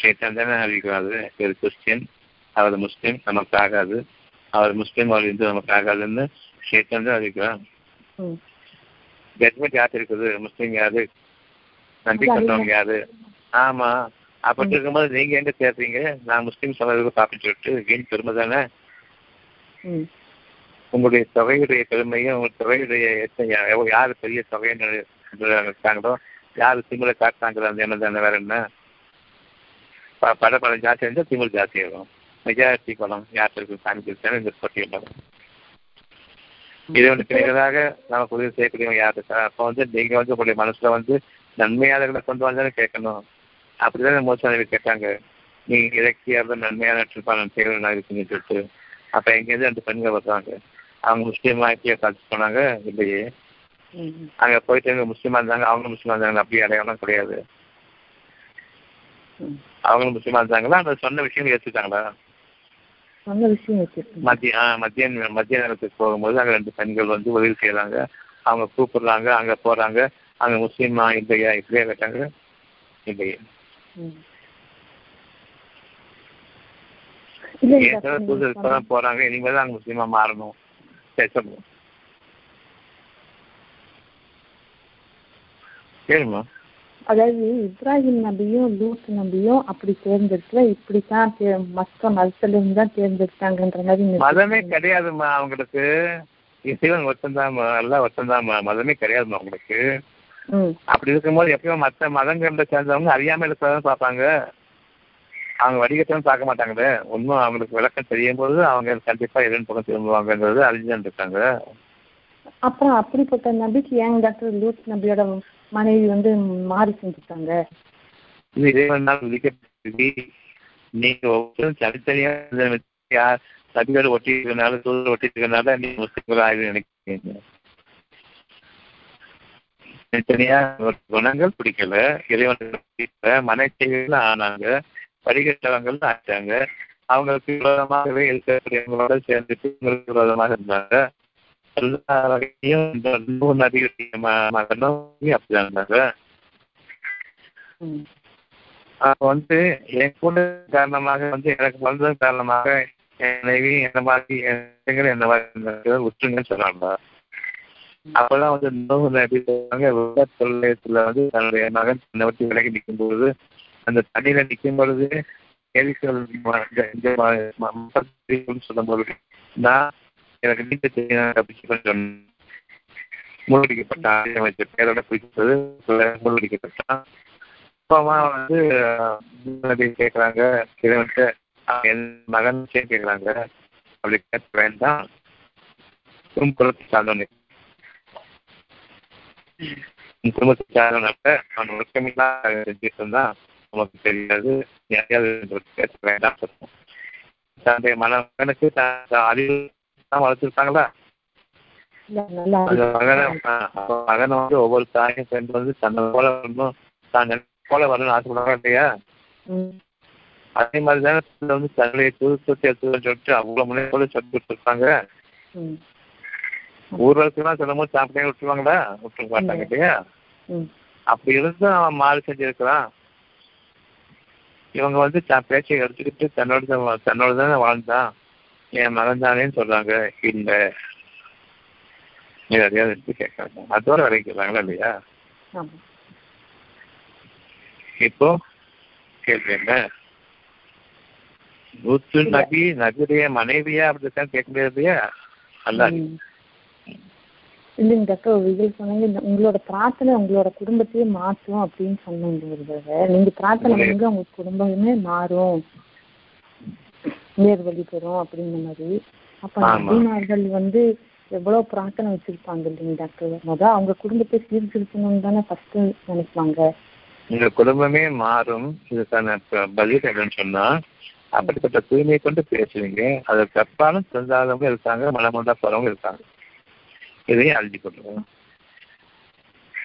சேத்தான் தானே அறிவிக்கிறாரு. இவர் கிறிஸ்டியன் அவர் முஸ்லீம் நமக்கு ஆகாது. அவர் முஸ்லீம் அவர் இந்து நமக்கு ஆகாதுன்னு சேத்தான் தான் அறிவிக்கிறான். ஜட்மெண்ட் யார் இருக்குது? முஸ்லீம் யாரு? அது கொண்டவங்க யாரு? ஆமா. அப்படி இருக்கும்போது நீங்க எங்க சேர்றீங்க? நான் முஸ்லீம் சமூகத்துக்கு பார்ப்பேன்னு சொல்லிட்டு வீண் பெருமை தானே? உங்களுடைய தொகையுடைய பெருமையும் உங்க தொகையுடைய எத்தனை யாரு பெரிய தொகைன்னு இருக்காங்களோ யாரு திமுக காட்டுறாங்களோ அந்த எண்ணம் தானே வேற என்ன? ப- பட படம் ஜாஸ்தி இருந்தால் திமுக ஜாஸ்தி ஆகும். மெஜாரிட்டி படம் யாருக்கு இருக்கு காமிக்கிறது இந்த பட்டியல் இது வந்து பிறகு நமக்கு உதவி செய்யக்கூடியவங்க யாரு? சார் அப்போ வந்து நீங்க வந்து உங்களுடைய மனசுல வந்து நன்மையாளர்களை கொண்டு வந்தாலும் கேட்கணும். அப்படிதான் மோசடி கேட்டாங்க. நீங்க இலக்கியாக நன்மையான நான் நான் இருக்குன்னு சொல்லிட்டு. அப்ப எங்கேருந்து ரெண்டு பெண்கள் வர்றாங்க அவங்க முஸ்லீம் ஆக்கிய காட்சி போனாங்க இல்லையே? அங்க போயிட்டு இவங்க முஸ்லீமா இருந்தாங்க அவங்க முஸ்லீமா இருந்தாங்க அப்படி அடையாளம் கிடையாது. அவங்களும் முஸ்லீமா இருந்தாங்களா? அந்த சொன்ன விஷயம் ஏற்றுட்டாங்களா மத்திய மத்திய மத்திய நேரத்துக்கு போகும்போது அங்க ரெண்டு பெண்கள் வந்து உதவி செய்யறாங்க அவங்க கூப்பிடுறாங்க அங்க போறாங்க. அங்க முஸ்லீமா இல்லையா இப்படியே கேட்டாங்க. இல்லையே. ம் இல்ல ஏன் டாக்டர் சார் நீங்க புது சொன்ன- இப்பதான் போறாங்க இனிமேல் தான் முஸ்லீமா மாறணும். சரி சொல்லுங்க கேளுமா? அதாவது இப்ராஹிம் நபியும் லூத் நபியும் அப்படி தேர்ந்தெடுக்கல இப்படித்தான் மற்ற மதத்துல இருந்து தான் தேர்ந்தெடுத்தாங்கன்ற மாதிரி மதமே. கிடையாதும்மா அவங்களுக்கு. இசைவன் ஒருத்தன்தாம்மா எல்லாம் ஒருத்தன்தாம்மா. மதமே கிடையாதும்மா அவங்களுக்கு. அப்படி இருக்கும்போது எப்பயும் மற்ற மதங்கள்ல சேர்ந்தவங்க அறியாம இருக்கிறதான் பார்ப்பாங்க. அவங்க வடிகட்டவும் பார்க்க மாட்டாங்களே. ஒன்றும் அவங்களுக்கு விளக்கம் தெரியும் போது அவங்க கண்டிப்பா எதிர்ப்பு பக்கம் திரும்புவாங்கன்றது அறிஞ்சுதான் இருக்காங்க. அப்புறம் அப்படிப்பட்ட நபிக்கு ஏன் டாக்டர் லூத் நபியோட மனைவி வந்து மாறி செஞ்சுட்டாங்க? இது இறைவனால் விதிக்கப்பட்டது நீங்க ஒவ்வொருத்தரும் தனித்தனியா நபிகள் ஒட்டி இருக்கனால தூதர் ஒட்டி இருக்கனால நீ முஸ்லிம்கள் ஆய்வு நினைக்கிறீங்க. தனித்தனியா குணங்கள் பிடிக்கல. இறைவன் பிடிக்கல மனச்செய்கள் ஆனாங்க. வடிகட்டவங்கள் ஆச்சாங்க அவங்களுக்கு விரோதமாகவே இருக்கக்கூடியவங்களோட சேர்ந்துட்டு உங்களுக்கு விரோதமாக இருந்தாங்க. எல்லா வகையும் இந்த நூறு ம- மகனும் அப்படிதான் இருந்தாங்க. வந்து என் கூட காரணமாக வந்து எனக்கு வந்ததன் காரணமாக மனைவி என்ன மாதிரி என்ன மாதிரி விட்டுருங்கன்னு சொன்னாங்க. அப்பதான் வந்து நோவு நபி சொல்றாங்க விட தொழிலயத்துல வந்து தன்னுடைய மகன் தன்னை விட்டு விலகி நிற்கும் பொழுது அந்த தண்ணியில நிற்கும் பொழுது கேள்விகள் சொல்லும் பொழுது நான் எனக்கு நீந்த தெரியும் கொஞ்சம் சொன்னேன் மூழ்கடிக்கப்பட்ட ஆசிரியர் பேரோட பிடிச்சது மூழ்கடிக்கப்பட்டான். அப்பா வந்து கேட்குறாங்க இறைவன்ட்டு என் மகன் கேட்குறாங்க அப்படி கேட்க வேண்டாம். குடும்பத்தை சார்ந்தவனே. குடும்பத்தை சார்ந்தவனப்ப அவன் ஒழுக்கமில்லாத செஞ்சுட்டு இருந்தான் நமக்கு தெரியாது வேண்டாம் தன்னுடைய மகனுக்கு அறிவு வளர்த்துருக்காங்களா மகனை வந்து ஒவ்வொரு தாயும் பெண் வந்து தன்னை போல வரணும் தான் போல வரணும்னு ஆசைப்படுறாங்க இல்லையா? அதே மாதிரி தானே பிள்ளை வந்து தன்னுடைய தூக்கத்தை எடுத்துன்னு சொல்லிட்டு அவ்வளவு முனைப்போட சொல்லி கொடுத்துருப்பாங்க ம். ஊர்வலத்துக்குலாம் சொல்லும் போது சாப்பிட்டே விட்டுருவாங்களா? விட்டுருக்க மாட்டாங்க இல்லையா? அப்படி இருந்து அவன் மாறு செஞ்சிருக்கிறான். இவங்க வந்து தன் பேச்சை எடுத்துக்கிட்டு தன்னோட தான் தன்னோட தானே வாழ்ந்தான் என் மகன் தானேன்னு சொல்றாங்க. இல்ல நீ அதையாவது எடுத்து கேட்கறாங்க. அதோட விளைக்கிறாங்களா இல்லையா? இப்போ கேள்வி என்ன? நூற்று நபி நபியுடைய மனைவியா அப்படித்தான் கேட்க முடியாது இல்லையா? அல்ல. இல்லைங்க டாக்டர் ஒரு இது சொன்னீங்க. இந்த உங்களோட பிரார்த்தனை உங்களோட குடும்பத்தையே மாற்றும் அப்படின்னு சொன்னீங்க ஒரு தடவை. நீங்க பிரார்த்தனை பண்ணுங்க உங்க குடும்பமே மாறும். நேர் வழி பெறும் அப்படிங்கிற மாதிரி. அப்ப ஆமா. நபிமார்கள் வந்து எவ்வளவு பிரார்த்தனை வச்சிருப்பாங்க இல்லைங்க டாக்டர்? முத அவங்க குடும்பத்தை சீர்திருத்தணும்னு தானே ஃபர்ஸ்ட் நினைப்பாங்க. உங்க குடும்பமே மாறும். இதுக்கான பதில் என்னன்னு சொன்னா அப்படிப்பட்ட தூய்மையை கொண்டு பேசுவீங்க. அதற்கு அப்பாலும் தெரிஞ்சாதவங்க இருக்காங்க மனமுண்டா போறவங்க இருக்காங்க. இதையும் அழிஞ்சு கொள்ளுங்க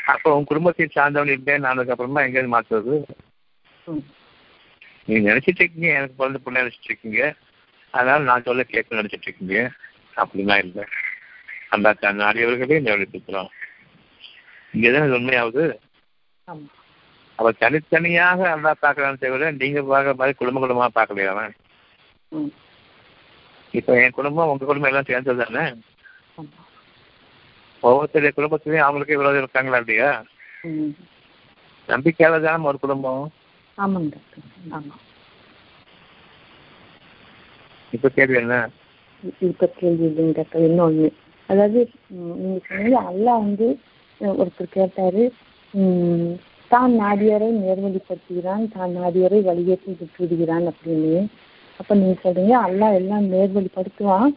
அப்போ உங்க குடும்பத்தை சார்ந்தவங்க இல்லைன்னு ஆனதுக்கு அப்புறமா எங்கேயாவது மாத்துறது? ம். நீங்க நினைச்சிட்டு இருக்கீங்க எனக்கு பிறந்த பொண்ணு நினைச்சிட்டு இருக்கீங்க. அதனால நான் சொல்ல கேட்க நினைச்சிட்டு இருக்கீங்க. அப்படிலாம் இல்லை. அந்த த- நாடியவர்களே நியமித்திருக்கிறோம் இங்கதான் உண்மையாவது? அவ தனித்தனியாக அல்லா பார்க்கலான்னு தவிர நீங்க பார்க்க மாதிரி குடும்ப குடும்பமா பார்க்கலையா அவன்? இப்ப என் குடும்பம் உங்க குடும்பம் எல்லாம் சேர்ந்தது தானே ஒவ்வொருத்தருடைய குடும்பத்திலையும் அவங்களுக்கே விரோதம் இருக்காங்களா இல்லையா ம். நம்பிக்கையாளதான ஒரு குடும்பம். ஆமாங்க இப்ப கேள்வி என்ன? இப்ப கேள்வி இல்லைங்க டாக்டர் இன்னொன்னு. அதாவது நீங்க சொன்னீங்க அல்லாஹ் வந்து ஒருத்தர் கேட்டாரு தான் நாடியரை நேர்வழிப்படுத்துகிறான் தான் நாடியரை வழியேற்றி விட்டுவிடுகிறான் அப்படின்னு. அப்ப நீங்க சொல்றீங்க அல்லாஹ் எல்லாம் நேர்வழிப்படுத்துவான்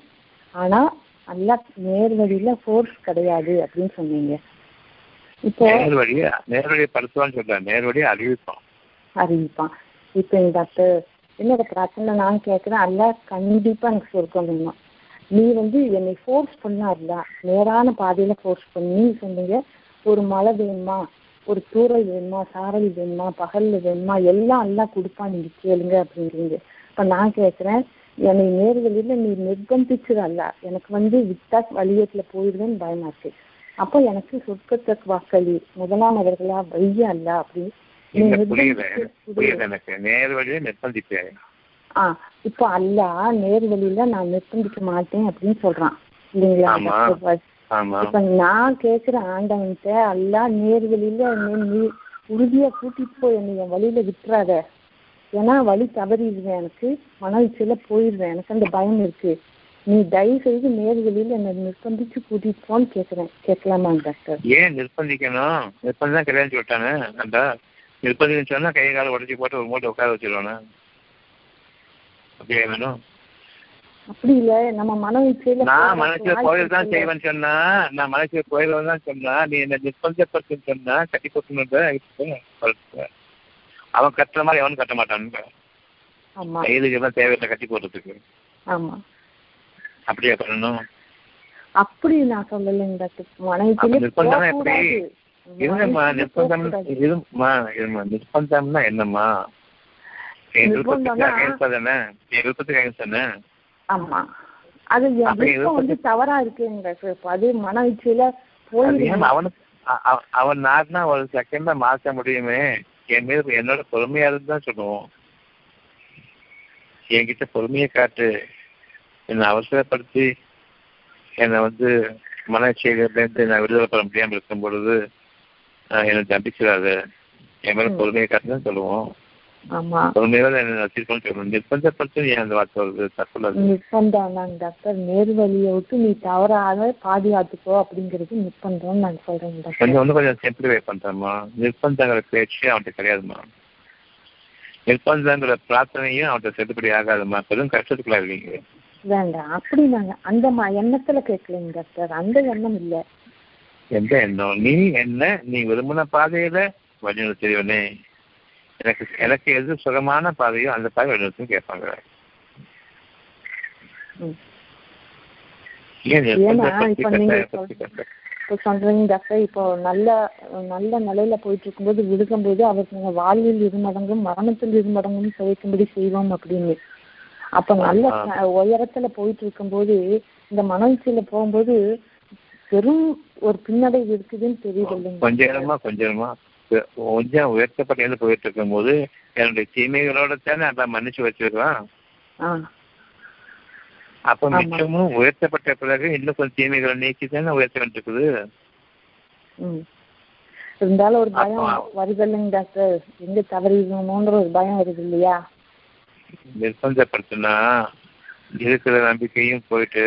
ஆனா அல்லாஹ் நேர்வழியில ஃபோர்ஸ் கிடையாது அப்படின்னு சொன்னீங்க. இப்போ நேர்வழியை? நேர்வழியை படுத்துவான்னு சொல்றேன். நேர்வழியை அறிவிப்போம் அறிவிப்பான். இப்போ டாக்டர் என்னோட பிரார்த்தனை நான் கேட்குறேன். அல்ல கண்டிப்பா எனக்கு சொர்க்கம் வேணும் நீ வந்து என்னை ஃபோர்ஸ் பண்ணார்ல நேரான பாதையில ஃபோர்ஸ் பண்ணி. சொன்னீங்க ஒரு மழை வேணுமா? ஒரு தூறல் வேணுமா? சாரல் வேணுமா? பகல்ல வேணுமா? எல்லாம் எல்லாம் கொடுப்பான். நீங்க கேளுங்க அப்படிங்கிறீங்க இப்ப நான் கேட்குறேன் என்னை நேர்வழியில நீ நிர்பந்திச்சிடல்ல எனக்கு வந்து விட்டா வழியத்துல போயிடுவேன்னு பயமா இருக்கு அப்போ எனக்கு சொர்க்கத்துக்கு வாக்களி முதலானவர்களா வைய அல்ல அப்படின்னு இப்போ அல்லா நேர்வழியில நான் நிர்பந்திக்க மாட்டேன் அப்படின்னு சொல்றான். இல்லைங்களா இப்ப நான் கேக்குற ஆண்டவன்கிட்ட அல்லா நேர்வழியில நீ உறுதியா கூட்டிட்டு போய் என்னை என் வழியில விட்டுறாத. ஏன்னா வழி தவறிடுவேன் எனக்கு. மன உச்சியில போயிடுவேன் எனக்கு அந்த பயம் இருக்கு. நீ தயவு செய்து நேர்வழியில என்னை நிர்பந்திச்சு கூட்டிட்டு போன்னு கேக்குறேன். கேட்கலாமா டாக்டர்? ஏன் நிர்பந்திக்கணும்? நிர்பந்தம் தான் கல்யாணம் சொல்லிட்டானே அந்த நிர்பந்திக்கணும் சொன்னா கை கால உடச்சி போட்டு ஒரு மூட்டை உட்கார வச்சிருவானே? அப்படியே வேணும் அப்படி இல்ல. நம்ம மன உச்சியில நான் மனசுல கோயில் தான் செய்வேன்னு சொன்னா நான் மனசுல கோயில் தான் சொன்னா நீ என்ன நிர்பந்தப்படுத்துன்னு சொன்னா கட்டி கொடுக்கணும் அவன் கட்டுற மாதிரி அவனும் கட்ட மாட்டான்னு ஆமா. கைதுக்கு எல்லாம் தேவையில்லை கட்டி போடுறதுக்கு ஆமா. அப்படியே பண்ணணும்? அப்படி நான் சொல்லலைங்க டாக்டர். உச்சியில நிர்பந்தம். இருமா இருமா நிர்பந்தம்னா என்னம்மா? என் விருப்பத்துக்கு நிர்பந்தம்னா- அகைன்ஸ்ட் தானே? என் விருப்பத்துக்கு அகைன்ஸ்ட் தானே? ஆமா. அது விருப்பம் வந்து தவறா இருக்குங்க அது மன போயிடுங்க ஏன் அவனுக்கு அவன் நாட்டினா ஒரு செகண்ட்ல மாற்ற முடியுமே. என் மீது என்னோட பொறுமையா இருந்து தான் சொல்லுவோம். என்கிட்ட பொறுமையை காட்டு. என்னை அவசரப்படுத்தி என்னை வந்து மனச்செயலேருந்து நான் விடுதலை பெற முடியாம இருக்கும் பொழுது என்னை தண்டிச்சிடாது. என் மேல. பொறுமையை காட்டு தான் சொல்லுவோம். நிர்பந்தம் டாக்டர் நேர்வழியை விட்டு நீ தவறாத பாதுகாத்துக்கோ அப்படிங்கிறது நிர்பந்தம் சொல்றேங்க டாக்டர் கொஞ்சம் வந்து கொஞ்சம் சிம்பிளிஃபை பண்றேம்மா. நிர்பந்தங்கிற பேச்சு அவன்கிட்ட கிடையாதும்மா. நிர்பந்தங்கிற பிரார்த்தனையும் அவன்கிட்ட செல்லுபடி ஆகாதும்மா. பெரும் கஷ்டத்துக்குள்ள இருக்கீங்க. வேண்டாம். அப்படி நாங்க அந்த எண்ணத்துல கேட்கலைங்க டாக்டர். அந்த எண்ணம் இல்ல. எந்த எண்ணம்? நீ என்ன? நீ விரும்பின பாதையில வழிநிலை தெரியவனே எனக்கு எனக்கு எது சுகமான பாதையோ அந்த பாதை வழிநிறுத்தும் கேட்பாங்க. இப்ப சொல்றீங்க டாக்டர் இப்போ நல்ல நல்ல நிலையில போயிட்டு இருக்கும்போது விழுகும்போது அவருக்கு வாழ்வில் இருமடங்கும் மரணத்தில் இருமடங்கும் சுவைக்கும்படி செய்வோம் அப்படின்னு. அப்ப நல்ல உயரத்துல போயிட்டு இருக்கும்போது இந்த மனவச்சியில போகும்போது பெரும் ஒரு பின்னடைவு இருக்குதுன்னு தெரியுது இல்லைங்க கொஞ்ச கொஞ்சம் உயர்த்தப்பட்ட இடத்துல போயிட்டு இருக்கும்போது என்னுடைய தீமைகளோட தானே அதான் மன்னிச்சு வச்சிருக்கான் ஆ அப்ப. மிச்சமும் உயர்த்தப்பட்ட பிறகு இன்னும் கொஞ்சம் தீமைகளை நீக்கி தானே உயர்த்த வேண்டியிருக்குது? ம். இருந்தாலும் ஒரு பயம் வருது இல்லைங்க டாக்டர். எங்க தவறிடுமோன்ற ஒரு பயம் வருது இல்லையா? நிர்பந்தப்படுத்தினா இருக்கிற நம்பிக்கையும் போயிட்டு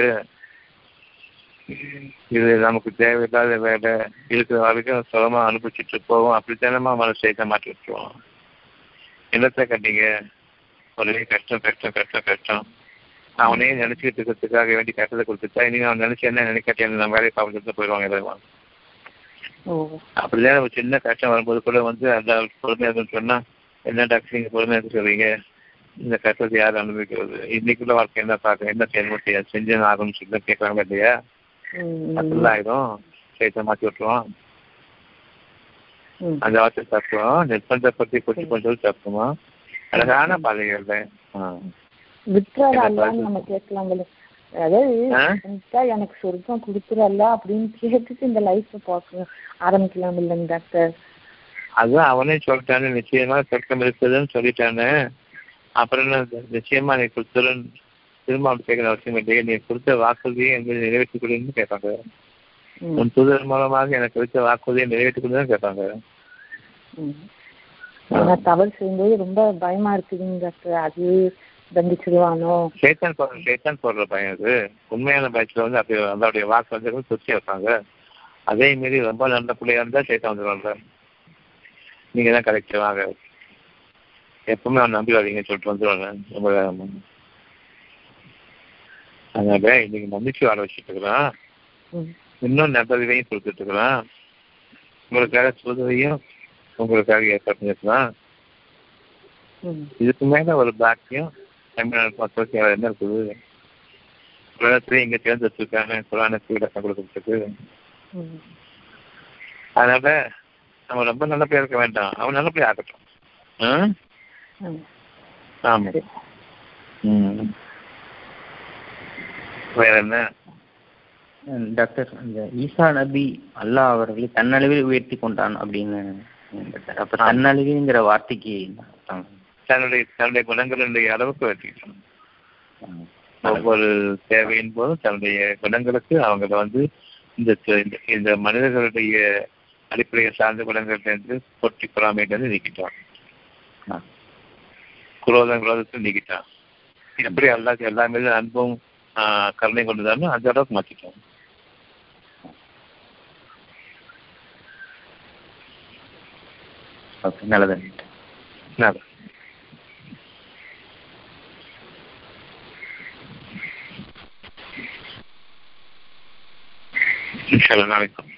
இது நமக்கு தேவையில்லாத வேலை இருக்கிற வரைக்கும் சுகமா அனுப்பிச்சிட்டு போவோம் அப்படித்தானமா மனசை மாற்றி விட்டுருவோம் என்னத்தை கண்டீங்க? ஒரே கஷ்டம் கஷ்டம் கஷ்டம் கஷ்டம். அவனே நினைச்சுக்கிட்டு இருக்கிறதுக்காக வேண்டி கஷ்டத்தை கொடுத்துட்டா இனி அவன் நினைச்சு என்ன நினைக்காட்டி நம்ம வேலையை பார்த்துட்டு போயிடுவாங்க எல்லாரும். ஓ. அப்படிதான் ஒரு சின்ன கஷ்டம் வரும்போது கூட வந்து அந்த பொறுமையா இருக்குன்னு சொன்னா என்ன டாக்டர் நீங்க பொறுமையா இருக்கு சொல்றீங்க. இந்த கஷ்டத்தை யார் அனுபவிக்கிறது? இன்னைக்குள்ள வாழ்க்கை என்ன பார்க்க என்ன செய்ய செஞ்சு ஆகணும்னு சொல்லி கேட்கறாங்க இல்லையா? ம், ம், அப்படிலாம் ஆயிடும் சேர்த்து மாற்றி விட்டுருவோம். அந்த வார்த்தை தப்புவோம் நிர்பந்தப்படுத்தி கொஞ்சம் கொஞ்சம் தப்புமா அழகான பாதைகள் நம்ம கேட்கலாம்ல அதாவது எனக்கு சொர்க்கம் கொடுத்துறல்ல அப்படின்னு கேட்டுட்டு இந்த லைஃப் பார்க்க ஆரம்பிக்கலாம் இல்லைங்க டாக்டர் அதுதான் அவனே சொல்லிட்டானே நிச்சயமா சொர்க்கம் இருக்குதுன்னு சொல்லிட்டானே. அப்புறம் நிச்சயமா நீ கொடுத்துருன்னு திரும்ப அவன் கேட்கிற அவசியம் இல்லையே நீ கொடுத்த வாக்குறுதியை எங்களுக்கு நிறைவேற்றி கொடுன்னு கேட்பாங்க. உன் தூதர் மூலமாக எனக்கு வைத்த வாக்குறுதியை நிறைவேற்றிக் தான் கேட்பாங்க. தவறு செய்யும்போது ரொம்ப பயமா இருக்குதுங்க டாக்டர் அது தண்டிச்சிருவானோ? சேத்தான் போடுற சேத்தான் போடுற பயம் அது. உண்மையான பயத்துல வந்து அப்படி அதோடைய வாக்கு வந்து சுத்தி வைப்பாங்க. அதே மாரி ரொம்ப நல்ல பிள்ளையா இருந்தா சேத்தான் வந்துடுவாங்க நீங்க தான் கரெக்ட் வாங்க. எப்பவுமே அவன் நம்பி வரீங்கன்னு சொல்லிட்டு வந்துடுவாங்க ரொம்ப. அதனால இன்னைக்கு நம்பிக்கை வாழ வச்சுட்டு இருக்கிறான். இன்னும் நம்பதையும் கொடுத்துட்டு இருக்கிறான். உங்களுக்காக சொல்வதையும் உங்களுக்காக ஏற்பாடு பண்ணிருக்கலாம் இதுக்கு மேல ஒரு பாக்கியம் தமிழ்நாடு மக்களுக்கு என்ன இருக்குது? உலகத்திலே இங்க தேர்ந்து வச்சிருக்காங்க குரானுக்கு விளக்கம் கொடுக்கறதுக்கு. அதனால நம்ம ரொம்ப நல்லபடியா இருக்க வேண்டாம். அவன் நல்லபடியா ஆகட்டும். ஆ? ம். ஆமா. ம். வேற என்ன? டாக்டர் இந்த ஈசா நபி அல்லாஹ் அவர்களை தன்னளவில் உயர்த்தி கொண்டான் அப்படின்னு அப்ப தன்னளவில்ங்கிற வார்த்தைக்கு? தன்னுடைய தன்னுடைய குணங்களுடைய அளவுக்கு வெற்றிக்கணும் ஒவ்வொரு தேவையின் போதும் தன்னுடைய குணங்களுக்கு அவங்க வந்து இந்த இந்த- மனிதர்களுடைய அடிப்படையை சார்ந்த குணங்கள்லேருந்து பொட்டி பொறாமையிலிருந்து நீக்கிட்டான். குரோதம் குரோதத்தை நீக்கிட்டான். எப்படி எல்லா எல்லா மீதும் அன்பும் ஆ, கருணை கொண்டுதானோ அந்த அளவுக்கு மாற்றிட்டான் ஓகே நல்லது நல்லது. இன்ஷா அல்லாஹ் நாளைக்கு